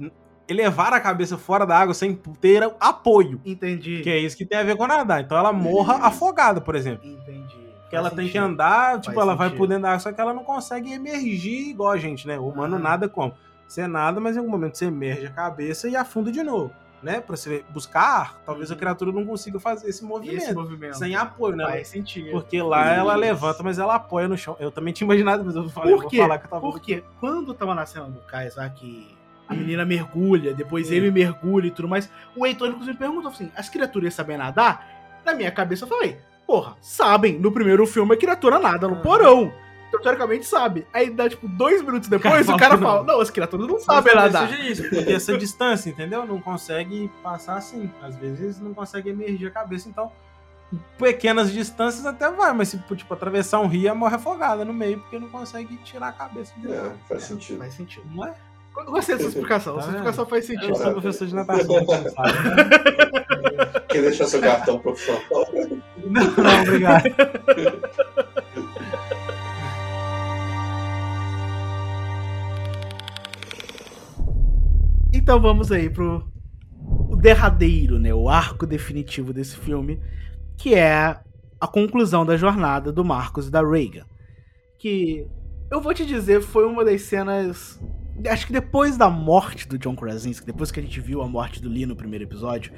elevar a cabeça fora da água sem ter apoio. Entendi. Que é isso que tem a ver com nadar. Então ela morra Isso. afogada, por exemplo. Entendi. Porque ela Faz tem que sentido. andar, tipo, Faz ela vai sentido. por dentro da água, só que ela não consegue emergir igual a gente, né? O humano Ah. nada como. Você nada, mas em algum momento você emerge a cabeça e afunda de novo, né? Pra você buscar ar, talvez a criatura não consiga fazer esse movimento. Esse movimento. Sem apoio, né? Faz sentido. Porque lá ela Isso. levanta, mas ela apoia no chão. Eu também tinha imaginado, mas eu falei, Por quê? falar que talvez... Porque quando tava na cena do Cais lá que a menina mergulha, depois ele mergulha e tudo mais, o Heitor inclusive me perguntou assim: as criaturas sabem nadar? Na minha cabeça eu falei, porra, sabem. No primeiro filme a criatura nada no Ah. porão. Então, teoricamente sabe. Aí dá tipo dois minutos depois, Cara, o cara fala não. não, as criaturas não sabem nadar. seja isso, porque essa distância, entendeu? Não consegue passar assim. Às vezes não consegue emergir a cabeça, então pequenas distâncias até vai, mas se tipo atravessar um rio, ela morre afogada no meio porque não consegue tirar a cabeça É, faz sentido. Faz sentido. Não é? Eu Gostei dessa explicação. Tá Essa vendo? explicação faz Eu sentido. sou professor de natação, sabe. Quer deixar seu cartão profissional? Não, não, obrigado. Então vamos aí pro o derradeiro, né? O arco definitivo desse filme, que é a conclusão da jornada do Marcos e da Reagan. Que eu vou te dizer, foi uma das cenas. Acho que depois da morte do John Krasinski, depois que a gente viu a morte do Lee no primeiro episódio,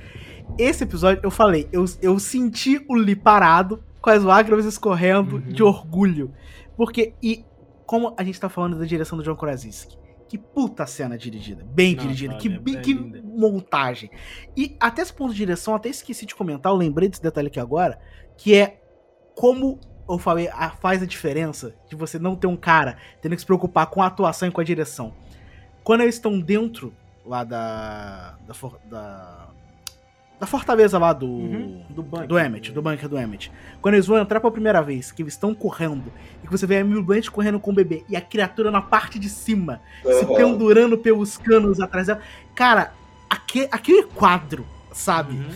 esse episódio eu falei, eu, eu senti o Lee parado, com as lágrimas escorrendo Uhum. de orgulho. Porque, e como a gente tá falando da direção do John Krasinski, que puta cena dirigida, bem Nossa, dirigida, olha, que, é bi- que linda. montagem. E até esse ponto de direção, até esqueci de comentar, eu lembrei desse detalhe aqui agora, que é como eu falei, a- faz a diferença de você não ter um cara tendo que se preocupar com a atuação e com a direção. Quando eles estão dentro lá da. da, for- da, da fortaleza lá do. Uhum, do bunker. Do Emmet, do bunker do Emmet. Quando eles vão entrar pela primeira vez, que eles estão correndo, e que você vê a Emily Blunt correndo com o bebê, e a criatura na parte de cima, se Aham. pendurando pelos canos atrás dela. Cara, aque- aquele quadro, sabe? Uhum.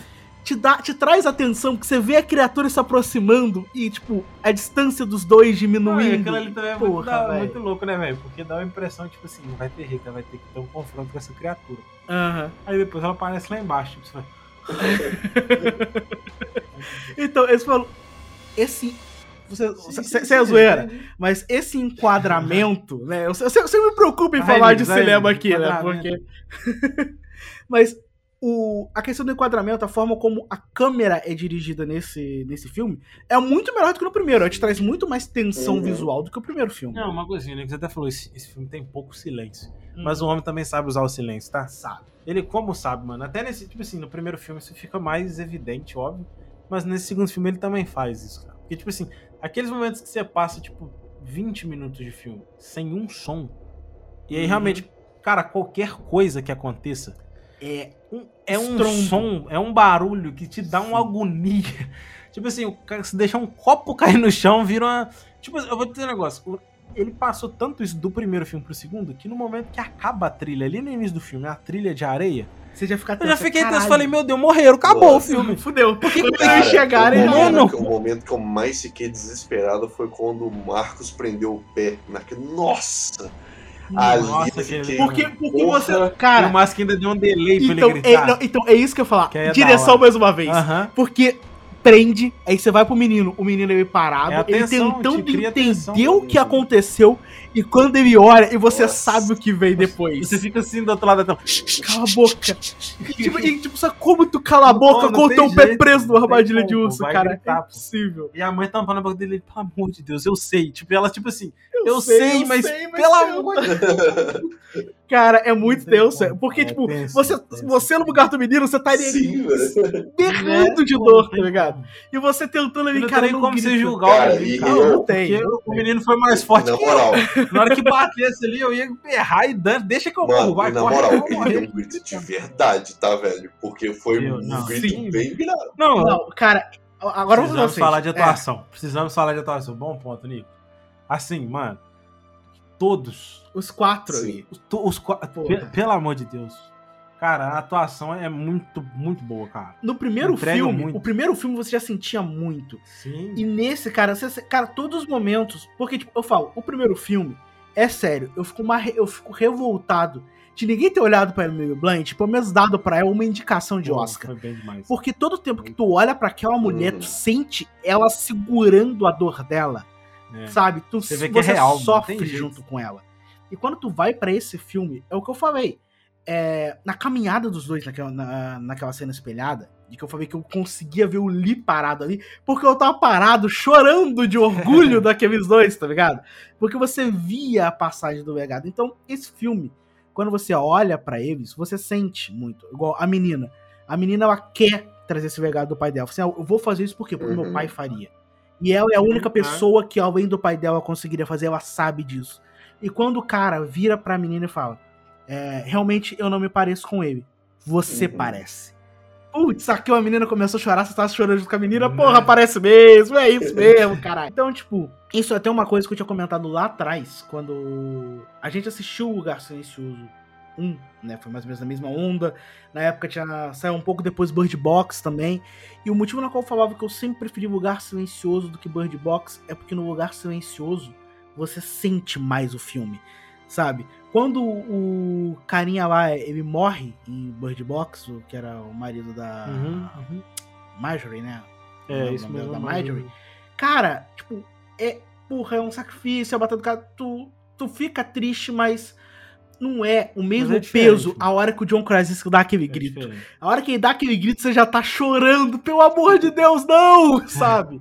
Te, dá, te traz atenção, porque você vê a criatura se aproximando e, tipo, a distância dos dois diminuindo. aquilo ali também é muito, Porra, da- velho. muito louco, né, velho? Porque dá uma impressão, tipo assim, vai ter jeito, vai ter que ter um confronto com essa criatura. Aham. Aí depois ela aparece lá embaixo, tipo, você vai, Então, eles falam. Esse. Você, Sim, você, sim, você é zoeira, mas esse enquadramento, né? Eu, eu, eu sempre me preocupo em Ah, falar de cinema aqui, né? Porque. mas o, a questão do enquadramento, a forma como a câmera é dirigida nesse, nesse filme, é muito melhor do que no primeiro. Ela te traz muito mais tensão Uhum. visual do que o primeiro filme. Não, uma coisinha, né? Que você até falou, esse, esse filme tem pouco silêncio. Hum. Mas o homem também sabe usar o silêncio, tá? Sabe. Ele, como sabe, mano? Até nesse, tipo assim, no primeiro filme isso fica mais evidente, óbvio. Mas nesse segundo filme ele também faz isso, cara. Porque, tipo assim, aqueles momentos que você passa, tipo, 20 minutos de filme sem um som. E aí, Uhum. realmente, cara, qualquer coisa que aconteça É. um- é um som, é um barulho que te dá uma agonia. Tipo assim, o cara, se deixar um copo cair no chão, vira uma. Tipo, eu vou te dizer um negócio. Ele passou tanto isso do primeiro filme pro segundo que no momento que acaba a trilha, ali no início do filme, a trilha de areia, Você já fica eu já fiquei tenso. Falei, meu Deus, morreram, acabou Nossa. o filme. Fudeu. Porque quando Cara, eles chegarem, o, mano. o momento que eu mais fiquei desesperado foi quando o Marcos prendeu o pé naquele. Nossa! Ali Nossa, fiquei. Porque, porque você. Cara, o Masco ainda deu um delay pra então ele é, gritar. não, então é isso que eu ia falar. Que é Direção mais uma vez. Aham. Porque prende, aí você vai pro menino, o menino ele parado, É a ele tentando te entender o que aconteceu, e quando ele olha, e você Nossa. sabe o que vem depois. Você fica assim do outro lado da tela. Cala a boca. E, tipo, e, tipo, só como tu cala a boca Não, não com o teu pé jeito, preso não numa tem armadilha de urso, cara. gritar, é impossível. E a mãe tampando a boca dele, pelo amor de Deus, eu sei. Tipo, ela, tipo assim, Eu sei, mas pelo tem amor uma- Cara, é muito tenso. como. Porque, É tipo, tenso, você, é tenso. você no lugar do menino, você estaria Sim, velho. berrando de Pô, dor, tá ligado? E você tentando ali, cara, não como você julgar Cara, o menino, e cara, eu- não tem, o menino foi mais forte Na que moral, eu. Na hora que batesse ali, eu ia berrar e dando. Deixa que eu morro, mano, vai, e na corre, moral, eu vou deu um grito de verdade, tá, velho? Porque foi Eu- um não, grito sim. bem virado. Não, Não, cara, agora vamos precisamos vocês. falar de É, atuação. Precisamos falar de atuação. Bom ponto, Nico. Assim, mano, todos, os quatro ali. os, to- os qua- Porra. pe- pelo amor de Deus. Cara, a atuação é muito, muito boa, cara. No primeiro Entrega filme, muito. o primeiro filme você já sentia muito. Sim. E nesse, cara, você, cara, todos os momentos. Porque, tipo, eu falo, o primeiro filme, é sério, eu fico, uma, eu fico revoltado de ninguém ter olhado pra Emily Blunt, pelo menos dado pra ela uma indicação de Oscar. Foi bem demais. Porque todo tempo que tu olha pra aquela mulher, Uhum. tu sente ela segurando a dor dela, É. sabe? Tu, Você você vê que é real, sofre junto com ela. E quando tu vai pra esse filme, é o que eu falei. é, na caminhada dos dois naquela, na- naquela cena espelhada, de que eu falei que eu conseguia ver o Lee parado ali, porque eu tava parado chorando de orgulho daqueles dois, tá ligado? Porque você via a passagem do legado. Então, esse filme, quando você olha pra eles, você sente muito. Igual a menina. A menina, ela quer trazer esse legado do pai dela. Assim, "Ah, eu vou fazer isso por quê? Porque Uhum. meu pai faria. E ela é a única Uhum. pessoa que, além do pai dela, conseguiria fazer, ela sabe disso. E quando o cara vira pra menina e fala: é, Realmente eu não me pareço com ele. Você Uhum. parece. Putz, aqui a menina começou a chorar, você tava chorando junto com a menina, Né? porra, parece mesmo, é isso mesmo, caralho. Então, tipo, isso é até uma coisa que eu tinha comentado lá atrás, quando a gente assistiu o Lugar Silencioso 1, né? Foi mais ou menos na mesma onda. Na época tinha saiu um pouco depois Bird Box também. E o motivo na qual eu falava que eu sempre preferi Lugar Silencioso do que Bird Box é porque no Lugar Silencioso você sente mais o filme, sabe? Quando o carinha lá, ele morre em Bird Box, o que era o marido da Uhum, uhum. Marjorie, né? É, o isso mesmo. da Marjorie. Cara, tipo, é, porra, é um sacrifício, é a batata do cara, tu, tu fica triste, mas não é o mesmo é peso a hora que o John Krasinski dá aquele É grito. diferente. A hora que ele dá aquele grito, você já tá chorando, pelo amor de Deus, não! Sabe?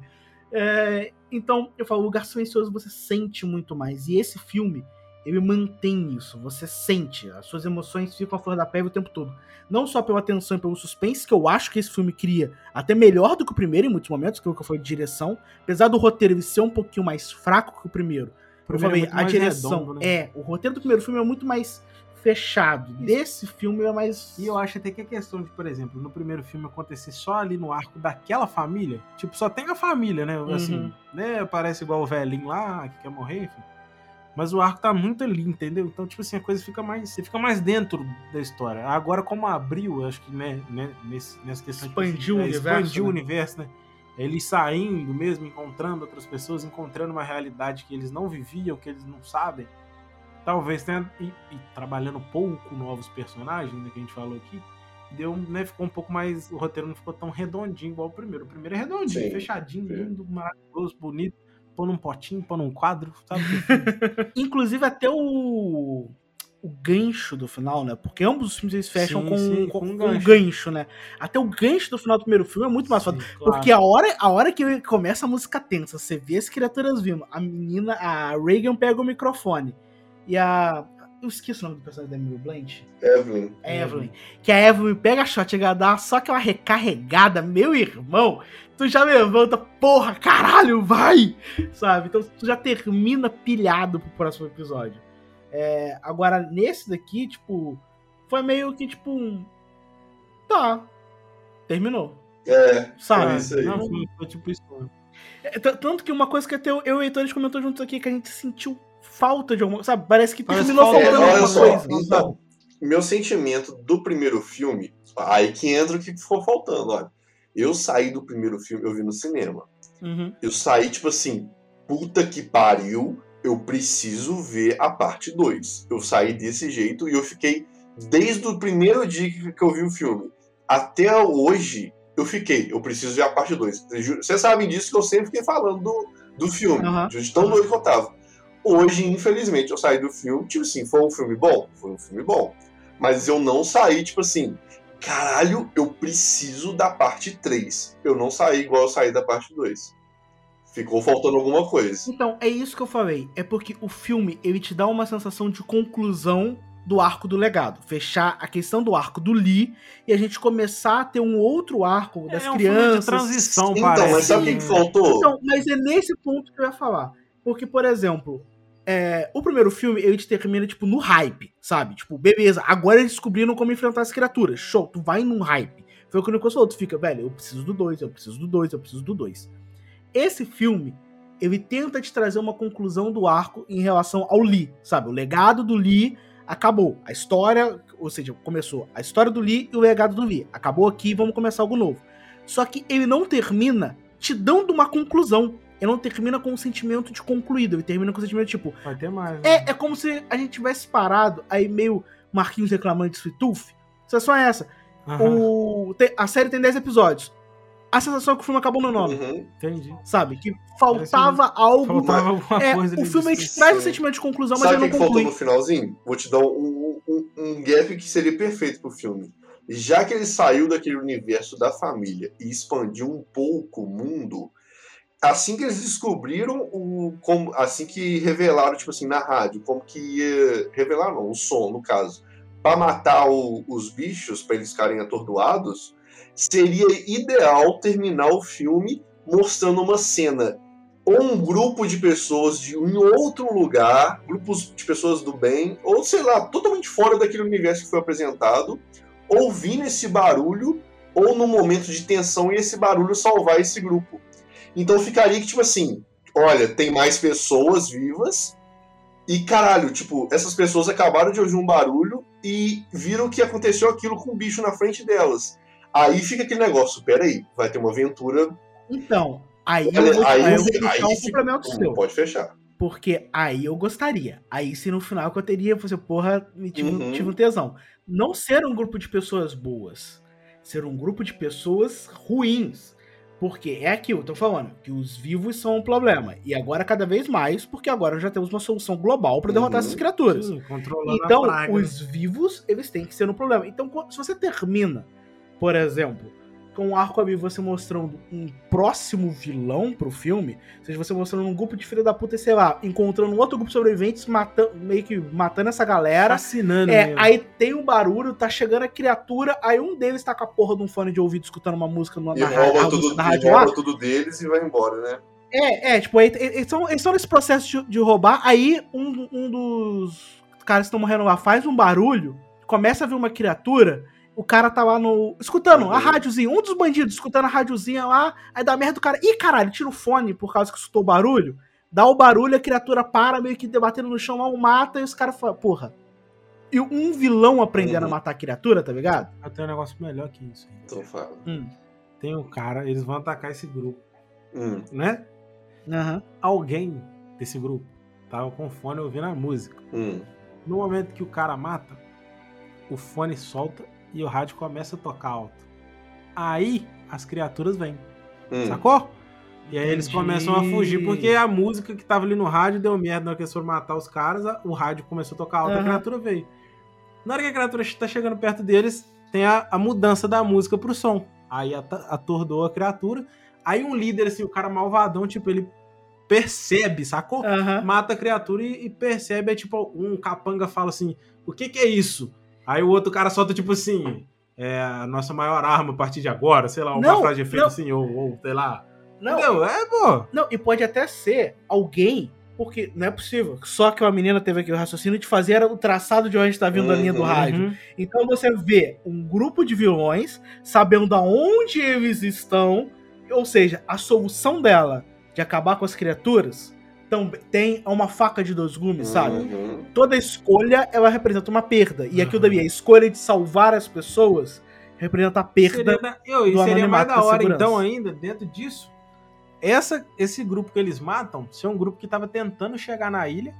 É, então, eu falo, o Lugar Silencioso você sente muito mais. E esse filme, ele mantém isso. Você sente, as suas emoções ficam à flor da pele o tempo todo. Não só pela tensão e pelo suspense, que eu acho que esse filme cria até melhor do que o primeiro em muitos momentos, que o que foi de direção. Apesar do roteiro ele ser um pouquinho mais fraco que o primeiro. O Eu é falei, muito a direção. redondo, né? É, o roteiro do primeiro filme é muito mais fechado. Desse filme é mais. E eu acho até que a questão de, por exemplo, no primeiro filme acontecer só ali no arco daquela família, tipo, só tem a família, né? Assim, Uhum. né? Parece igual o velhinho lá, que quer morrer, enfim. Mas o arco tá muito ali, entendeu? Então, tipo assim, a coisa fica mais. Você fica mais dentro da história. Agora, como abriu, acho que, né, né nesse, nessa questão de- Expandiu o é, universo, Expandiu o né? universo, né? Ele saindo mesmo, encontrando outras pessoas, encontrando uma realidade que eles não viviam, que eles não sabem. Talvez tenha. E, e trabalhando pouco novos personagens, né, que a gente falou aqui, deu, né, ficou um pouco mais. O roteiro não ficou tão redondinho igual o primeiro. O primeiro é redondinho, Sim, fechadinho, lindo, maravilhoso, bonito. Pôr num potinho, pôr num quadro, sabe? Inclusive até o gancho do final, né? Porque ambos os filmes eles fecham Sim, com, sim, com, com um um gancho. gancho, né? Até o gancho do final do primeiro filme é muito mais foda. Sim, claro. Porque a hora, a hora que começa a música tensa, você vê as criaturas vindo, a menina, a Reagan pega o microfone. E a. Eu esqueci o nome do personagem da Emily Blunt. Evelyn. Evelyn. Que a Evelyn pega a shot e dá só aquela recarregada, meu irmão. Tu já levanta, porra, caralho, vai! Sabe? Então tu já termina pilhado pro próximo episódio. É, agora, nesse daqui, tipo, foi meio que tipo um. Tá. Terminou. É, Sabe? É isso aí. Não, foi, foi tipo isso. É, Tanto que uma coisa que até eu, eu e o Heitor a gente comentou juntos aqui, que a gente sentiu falta de alguma Sabe? Parece que Parece terminou falta É, faltando de olha alguma só, coisa. então, meu sentimento do primeiro filme, aí que entra o que for faltando, olha. Eu saí do primeiro filme, eu vi no cinema. Uhum. Eu saí, tipo assim, puta que pariu, eu preciso ver a parte 2. Eu saí desse jeito e eu fiquei, desde o primeiro dia que eu vi o filme, até hoje, eu fiquei, eu preciso ver a parte 2. Vocês sabem disso que eu sempre fiquei falando do, do filme, Aham. de tão doido que eu tava. Hoje, infelizmente, eu saí do filme, tipo assim, foi um filme bom? Foi um filme bom. Mas eu não saí, tipo assim, caralho, eu preciso da parte 3. Eu não saí igual eu saí da parte 2. Ficou faltando alguma coisa. Então, é isso que eu falei. É porque o filme, ele te dá uma sensação de conclusão do arco do legado. Fechar a questão do arco do Lee e a gente começar a ter um outro arco das é um filme de crianças. transição, Então, parece. mas sabe o que, faltou? Então, mas é nesse ponto que eu ia falar. Porque, por exemplo, é, o primeiro filme, ele te termina, tipo, no hype, sabe? Tipo, beleza, agora eles descobriram como enfrentar as criaturas. Show, tu vai num hype. Foi o que o Nicolas falou, tu fica, velho, eu preciso do 2, eu preciso do 2, eu preciso do 2. Esse filme, ele tenta te trazer uma conclusão do arco em relação ao Lee, sabe? O legado do Lee acabou. A história, ou seja, começou a história do Lee e o legado do Lee. Acabou aqui, vamos começar algo novo. Só que ele não termina te dando uma conclusão. Ele não termina com um sentimento de concluído. Ele termina com um sentimento tipo. Vai ter mais. né? É, é como se a gente tivesse parado, aí meio Marquinhos reclamando de Sweet Tooth. Sensação é essa. Aham, O, a série tem 10 episódios. A sensação é que o filme acabou no nome. Uhum. Entendi. Sabe? Que faltava algo. Faltava alguma É, coisa o filme de- te traz um sim. sentimento de conclusão, mas Sabe ele o que, não que faltou conclui. no finalzinho? Vou te dar um, um, um gap que seria perfeito pro filme. Já que ele saiu daquele universo da família e expandiu um pouco o mundo, assim que eles descobriram o. Como, assim que revelaram, tipo assim, na rádio, como que ia. Revelar não, o som, no caso. Pra matar o- os bichos, pra eles ficarem atordoados, seria ideal terminar o filme mostrando uma cena ou um grupo de pessoas de em outro lugar, grupos de pessoas do bem, ou sei lá, totalmente fora daquele universo que foi apresentado, ouvindo esse barulho, ou no momento de tensão e esse barulho salvar esse grupo. Então ficaria que, tipo assim, olha, tem mais pessoas vivas, e caralho, tipo, essas pessoas acabaram de ouvir um barulho e viram que aconteceu aquilo com o bicho na frente delas. Aí fica aquele negócio, peraí, vai ter uma aventura. Então, aí eu vou, aí aí eu vou aí um fica- complemento seu. Pode fechar. Porque aí eu gostaria. Aí se no final que eu teria, você, porra, me tive, Uhum. tive um tesão. Não ser um grupo de pessoas boas. Ser um grupo de pessoas ruins. Porque é aquilo, eu tô falando, que os vivos são um problema. E agora cada vez mais, porque agora já temos uma solução global pra derrotar Uhum. essas criaturas. Sim, controlando Então, né? os vivos, eles têm que ser um problema. Então, se você termina, por exemplo, com o arco ali você mostrando um próximo vilão pro filme, ou seja, você mostrando um grupo de filha da puta, e sei lá, encontrando um outro grupo de sobreviventes, matando, meio que matando essa galera. Fascinando É, mesmo. aí tem um barulho, tá chegando a criatura, aí um deles tá com a porra de um fone de ouvido escutando uma música no, E na, rouba, tudo, na e rádio lá. rouba tudo deles e vai embora, né? É, é, tipo, aí, eles estão eles estão nesse processo de, de roubar, aí um, um dos caras que estão morrendo lá faz um barulho, começa a ver uma criatura, o cara tá lá no. escutando a Uhum. rádiozinha, um dos bandidos escutando a rádiozinha lá, aí dá merda do cara. Ih, caralho, tira o fone por causa que escutou o barulho, dá o barulho, a criatura para, meio que debatendo no chão lá, o mata, e os caras falam, porra. E um vilão aprendendo Uhum. a matar a criatura, tá ligado? Eu tenho um negócio melhor que isso. Então fala. Tem um cara, eles vão atacar esse grupo, Hum, né? Aham. Alguém desse grupo tava com fone ouvindo a música. hum. No momento que o cara mata, o fone solta e o rádio começa a tocar alto. Aí as criaturas vêm, hum. sacou? E aí eles Entendi. começam a fugir, porque a música que tava ali no rádio deu merda na hora que eles foram matar os caras, a- o rádio começou a tocar alto, a Aham. criatura veio. Na hora que a criatura tá chegando perto deles, tem a, a mudança da música pro som. Aí atordou a criatura. Aí um líder, assim, o cara malvadão, tipo, ele percebe, sacou? Aham. mata a criatura e, e percebe, é tipo, um capanga fala assim, o que que é isso? Aí o outro cara solta tipo assim, é a nossa maior arma a partir de agora, sei lá, uma Não, frase de efeito não. assim, ou, ou sei lá. Não, Entendeu? É, pô. Não, e pode até ser alguém, porque não é possível. Só que uma menina teve aqui o raciocínio de fazer o traçado de onde está vindo a linha do Uhum. rádio. Uhum. Então você vê um grupo de vilões sabendo aonde eles estão, ou seja, a solução dela de acabar com as criaturas também tem uma faca de dois gumes, sabe? Uhum. Toda escolha ela representa uma perda. E aquilo Uhum. dali, a escolha de salvar as pessoas representa a perda. Seria, da, eu, e do seria mais da hora, segurança. então, ainda, dentro disso, essa, esse grupo que eles matam ser um grupo que tava tentando chegar na ilha,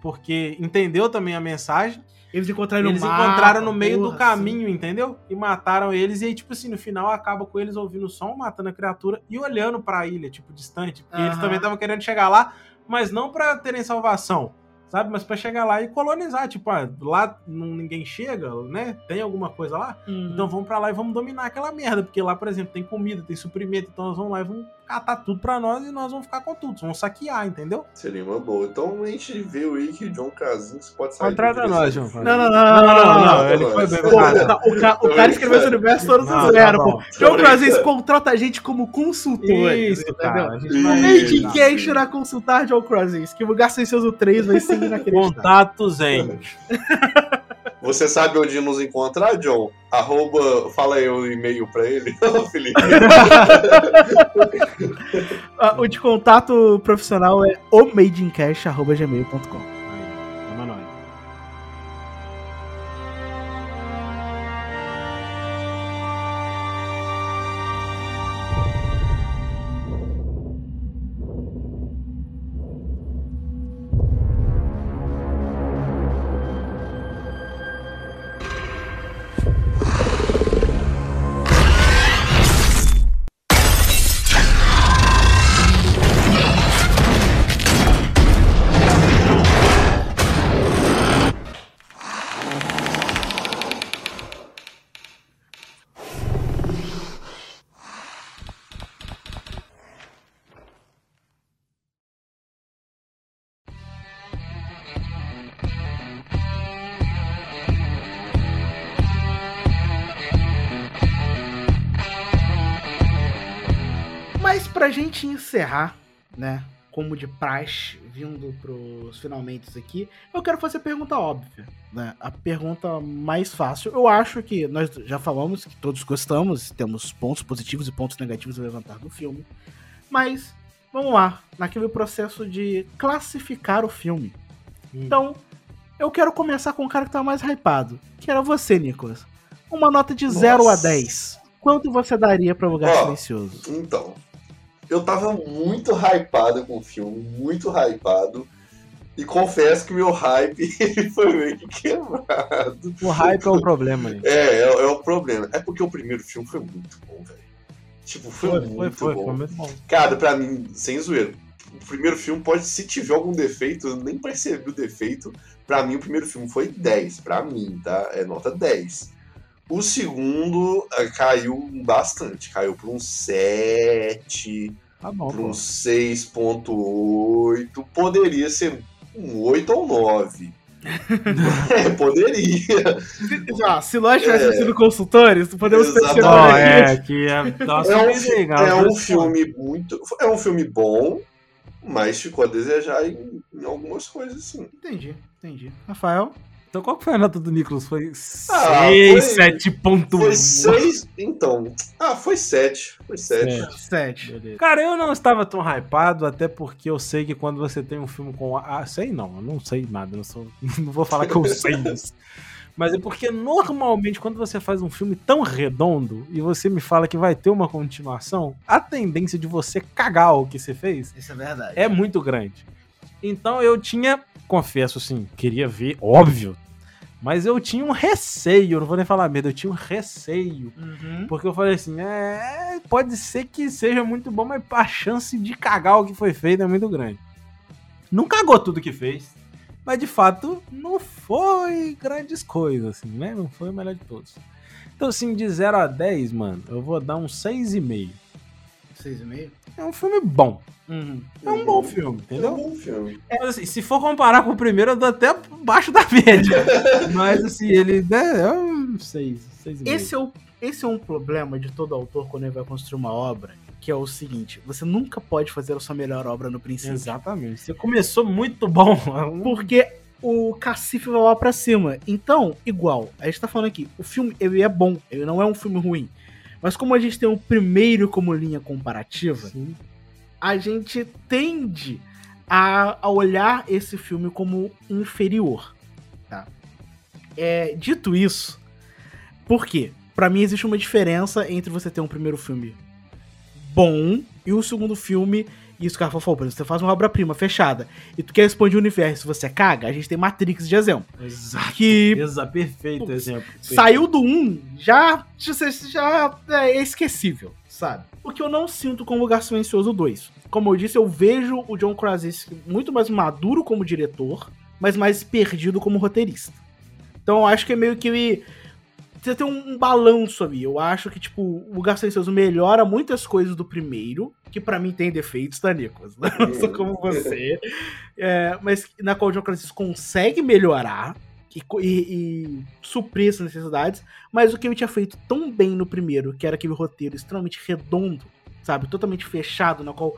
porque entendeu também a mensagem, Eles encontraram eles no encontraram no meio porra, do caminho, entendeu? E mataram eles, e aí, tipo assim, no final acaba com eles ouvindo o som, matando a criatura e olhando pra ilha, tipo, distante. Porque eles também estavam querendo chegar lá, mas não pra terem salvação, sabe? Mas pra chegar lá e colonizar. Tipo, ah, lá não, ninguém chega, né? Tem alguma coisa lá? Uhum. Então vamos pra lá e vamos dominar aquela merda. Porque lá, por exemplo, tem comida, tem suprimento, então nós vamos lá e vamos catar tudo pra nós e nós vamos ficar com tudo. Vamos saquear, entendeu? Seria uma boa. Então a gente vê o Rick e o John Krasinski pode sair. Contrata nós. João. Não, não, não, não, não, não. ele foi bem o, ca- o cara escreveu esse universo todo Não, do tá zero, pô. John Krasinski contrata a gente como consultor. Isso, entendeu? cara. A. Cash irá consultar John Krasinski. O Gasto Silencioso 3 vai ser inacreditável. Contatos em. Você sabe onde nos encontrar, John? Arroba, fala aí o e-mail pra ele, Felipe. Ah, O de contato profissional é omadeincash.gmail.com. Mas pra gente encerrar, né? Como de praxe, vindo pros finalmente aqui, eu quero fazer a pergunta óbvia, né? A pergunta mais fácil. Eu acho que nós já falamos que todos gostamos, temos pontos positivos e pontos negativos a levantar do filme. Mas, vamos lá, naquele processo de classificar o filme. Então, eu quero começar com o cara que tá mais hypado, que era você, Nicolas. Uma nota de 0 a Nossa. 10. Quanto você daria pra Lugar Ó, Silencioso? Então, eu tava muito hypado com o filme, muito hypado. E confesso que meu hype foi meio que quebrado. O hype é o problema aí. É, é, é o problema. É porque o primeiro filme foi muito bom, velho. Tipo, foi, Foi, muito foi, foi, bom. foi muito bom. Cara, pra mim, sem zoeira, o primeiro filme pode, se tiver algum defeito, eu nem percebi o defeito. Pra mim, o primeiro filme foi 10, pra mim, tá? É nota 10. O segundo eh, caiu bastante, caiu pra um 7, Tá pô. um 6.8, poderia ser um 8 ou 9. é, poderia. Já, se nós É. tivéssemos sido consultores, podemos mencionar Ó, aqui. é, que é. Nossa, É um, legal, é um filme muito. É um filme bom, mas ficou a desejar em, em algumas coisas, sim. Entendi, entendi. Rafael? Então qual que foi a nota do Nicolas? Foi Ah, 6, foi- 7.1. Foi seis. Então. Ah, foi sete. Foi sete. Sete. Sete. Beleza. Cara, eu não estava tão hypado, até porque eu sei que quando você tem um filme com. Ah, sei não, eu não sei nada, eu não, sou, não vou falar que eu sei isso. Mas é porque normalmente quando você faz um filme tão redondo e você me fala que vai ter uma continuação, a tendência de você cagar o que você fez Isso é verdade. é muito grande. Então eu tinha, confesso assim, queria ver, óbvio, mas eu tinha um receio, não vou nem falar medo, eu tinha um receio Uhum. porque eu falei assim, é, pode ser que seja muito bom, mas a chance de cagar o que foi feito é muito grande. Não cagou tudo que fez, mas de fato não foi grandes coisas, assim, né? Não foi o melhor de todos. Então, assim, de 0 a 10, mano, eu vou dar um 6,5. Seis e meio? É um filme bom. Uhum. É um bom filme, É um entendeu? bom filme. É, assim, se for comparar com o primeiro, eu dou até abaixo da média. Mas, assim, ele né, é um 6, 6,5. Esse é, o, esse é um problema de todo autor quando ele vai construir uma obra, que é o seguinte, você nunca pode fazer a sua melhor obra no princípio. Exatamente. Você começou muito bom. Porque o cacife vai lá pra cima. Então, igual, a gente tá falando aqui, o filme ele é bom, ele não é um filme ruim. Mas como a gente tem o primeiro como linha comparativa, Sim. a gente tende a, a olhar esse filme como inferior, tá? É, dito isso, por quê? Pra mim existe uma diferença entre você ter um primeiro filme bom e o segundo filme, e a Rafa falou, por exemplo, você faz uma obra-prima fechada e tu quer expandir o universo, você caga, a gente tem Matrix de exemplo. Exato. Que Exa, perfeito Putz, exemplo. saiu do 1, já, já, já é esquecível, sabe? O que eu não sinto com Lugar Silencioso 2. Como eu disse, eu vejo o John Krasinski muito mais maduro como diretor, mas mais perdido como roteirista. Então eu acho que é meio que ele você tem um, balanço ali. Eu acho que, tipo, o Lugar Silencioso melhora muitas coisas do primeiro, que pra mim tem defeitos, tá, Nicolas? Não sou como você. É, mas na qual o John consegue melhorar e, e- e suprir essas necessidades. Mas o que ele tinha feito tão bem no primeiro, que era aquele roteiro extremamente redondo, sabe? Totalmente fechado, na qual.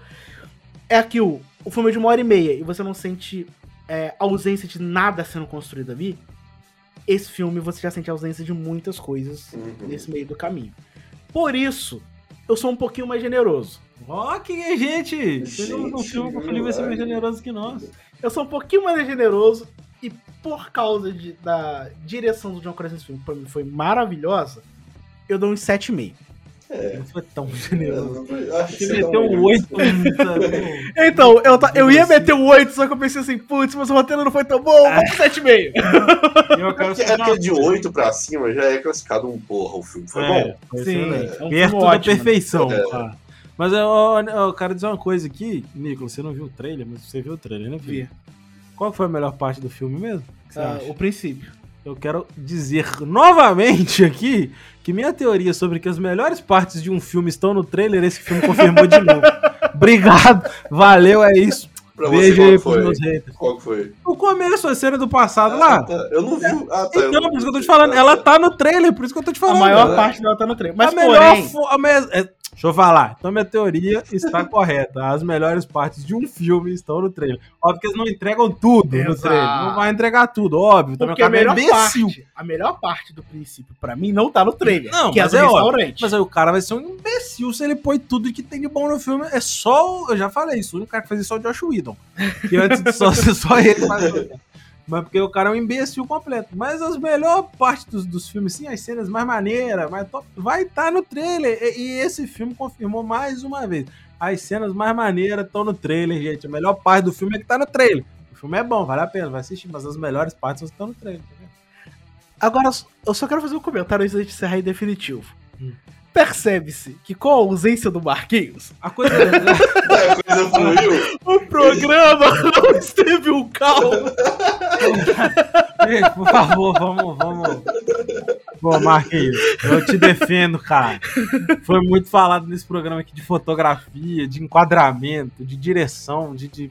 É aquilo. O filme é de uma hora e meia e você não sente é, ausência de nada sendo construído ali. Esse filme você já sente a ausência de muitas coisas Uhum. nesse meio do caminho. Por isso, eu sou um pouquinho mais generoso. Ó, que é gente! Você não Gente, filme que o Felipe vai ser mais vai. generoso que nós. Eu sou um pouquinho mais generoso e por causa de- da direção do John Krasinski nesse filme, que pra mim foi maravilhosa, eu dou um 7,5. Não foi tão generoso. Acho que Você você meteu tá um 8, sabe? Então, eu, ta- eu ia meter o 8, só que eu pensei assim, putz, mas o roteiro não foi tão bom, vamos pro 7,5. Eu quero É porque de 8 pra cima já é classificado um porra, o filme foi É, bom. Sim, é um Perto filme da ótimo, perfeição. né? tá. Mas eu, eu, eu quero dizer uma coisa aqui, Nicolas, você não viu o trailer, mas você viu o trailer, né? Vi. Qual foi a melhor parte do filme mesmo? Ah, o princípio. Eu quero dizer novamente aqui que minha teoria sobre que as melhores partes de um filme estão no trailer, esse filme confirmou de novo. Obrigado, valeu, é isso. Pra Beijo você, aí pros meus haters. Qual que foi? O começo, a cena do passado lá. Ah, tá. Eu não vi. Ah, tá. Então, por isso que eu tô te falando. Ela tá no trailer, por isso que eu tô te A falando. maior né? parte dela tá no trailer. Mas a melhor porém, fo- a me- é, Deixa eu falar. Então, minha teoria está correta. As melhores partes de um filme estão no trailer. Óbvio que eles não entregam tudo no Exato. trailer. Não vai entregar tudo, óbvio. Porque o a é melhor, imbecil. parte, a melhor parte do princípio, pra mim, não tá no trailer. Não, que é mas é óbvio. restaurante. Mas aí o cara vai ser um imbecil se ele põe tudo que tem de bom no filme. É só. o- Eu já falei isso. O único cara que faz isso é o Josh Whedon. Que antes de só ser só ele faz. Mas porque o cara é um imbecil completo. Mas as melhores partes dos, dos filmes, sim, as cenas mais maneiras, mais top, vai estar no trailer. E, e esse filme confirmou mais uma vez. As cenas mais maneiras estão no trailer, gente. A melhor parte do filme é que tá no trailer. O filme é bom, vale a pena, vai assistir, mas as melhores partes estão no trailer. tá? Agora, eu só quero fazer um comentário antes de encerrar em definitivo. Hum. Percebe-se que com a ausência do Marquinhos, A coisa. A coisa fluiu. o programa não esteve um calmo. Por favor, vamos, vamos. Pô, Marquinhos, eu te defendo, cara. Foi muito falado nesse programa aqui de fotografia, de enquadramento, de direção, de. de-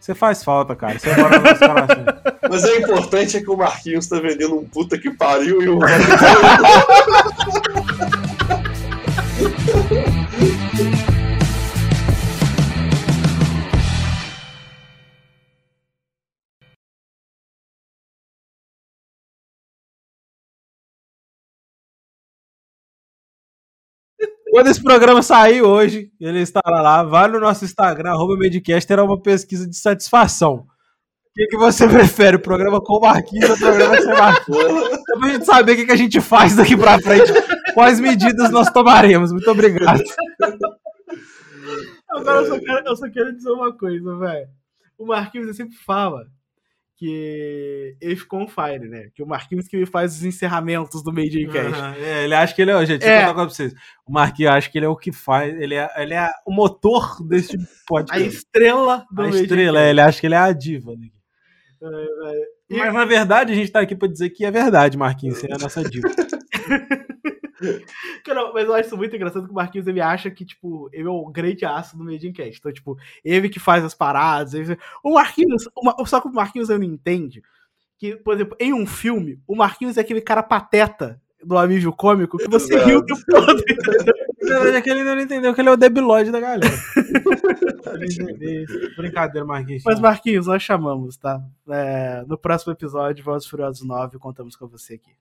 Você faz falta, cara. Você mora no nosso coração. Mas o importante é que o Marquinhos tá vendendo um puta que pariu e o Quando esse programa sair hoje, ele estará lá. Vai no nosso Instagram, arroba Medcast, terá uma pesquisa de satisfação. O que, que você prefere, o programa com Marquinhos ou o programa sem Marquinhos? Só pra gente saber o que, que a gente faz daqui pra frente, quais medidas nós tomaremos. Muito obrigado. Agora eu só quero, eu só quero dizer uma coisa, velho. O Marquinhos sempre fala que ele ficou on fire, né? Que o Marquinhos que faz os encerramentos do Made in Cash. Aham, é, ele acha que ele é. Gente, deixa eu É. pra vocês. O Marquinhos acha que ele é o que faz. Ele é, ele é o motor desse A podcast. estrela do A Made estrela, é, ele acha que ele é a diva. Né? E- Mas na verdade a gente tá aqui pra dizer que é verdade, Marquinhos. Você é a nossa diva. Cara, mas eu acho isso muito engraçado que o Marquinhos ele acha que, tipo, ele é o grande aço do Made in Cast. Então, tipo, ele que faz as paradas. ele- O Marquinhos, só que o Marquinhos eu não entende que, por exemplo, em um filme, o Marquinhos é aquele cara pateta do alívio cômico que você Exato. riu o tempo todo. Na verdade é que ele não entendeu que ele é o debilóide da galera. Brincadeira, Marquinhos. Mas, Marquinhos, nós chamamos, tá? É, no próximo episódio, Vozes Furiosos 9, contamos com você aqui.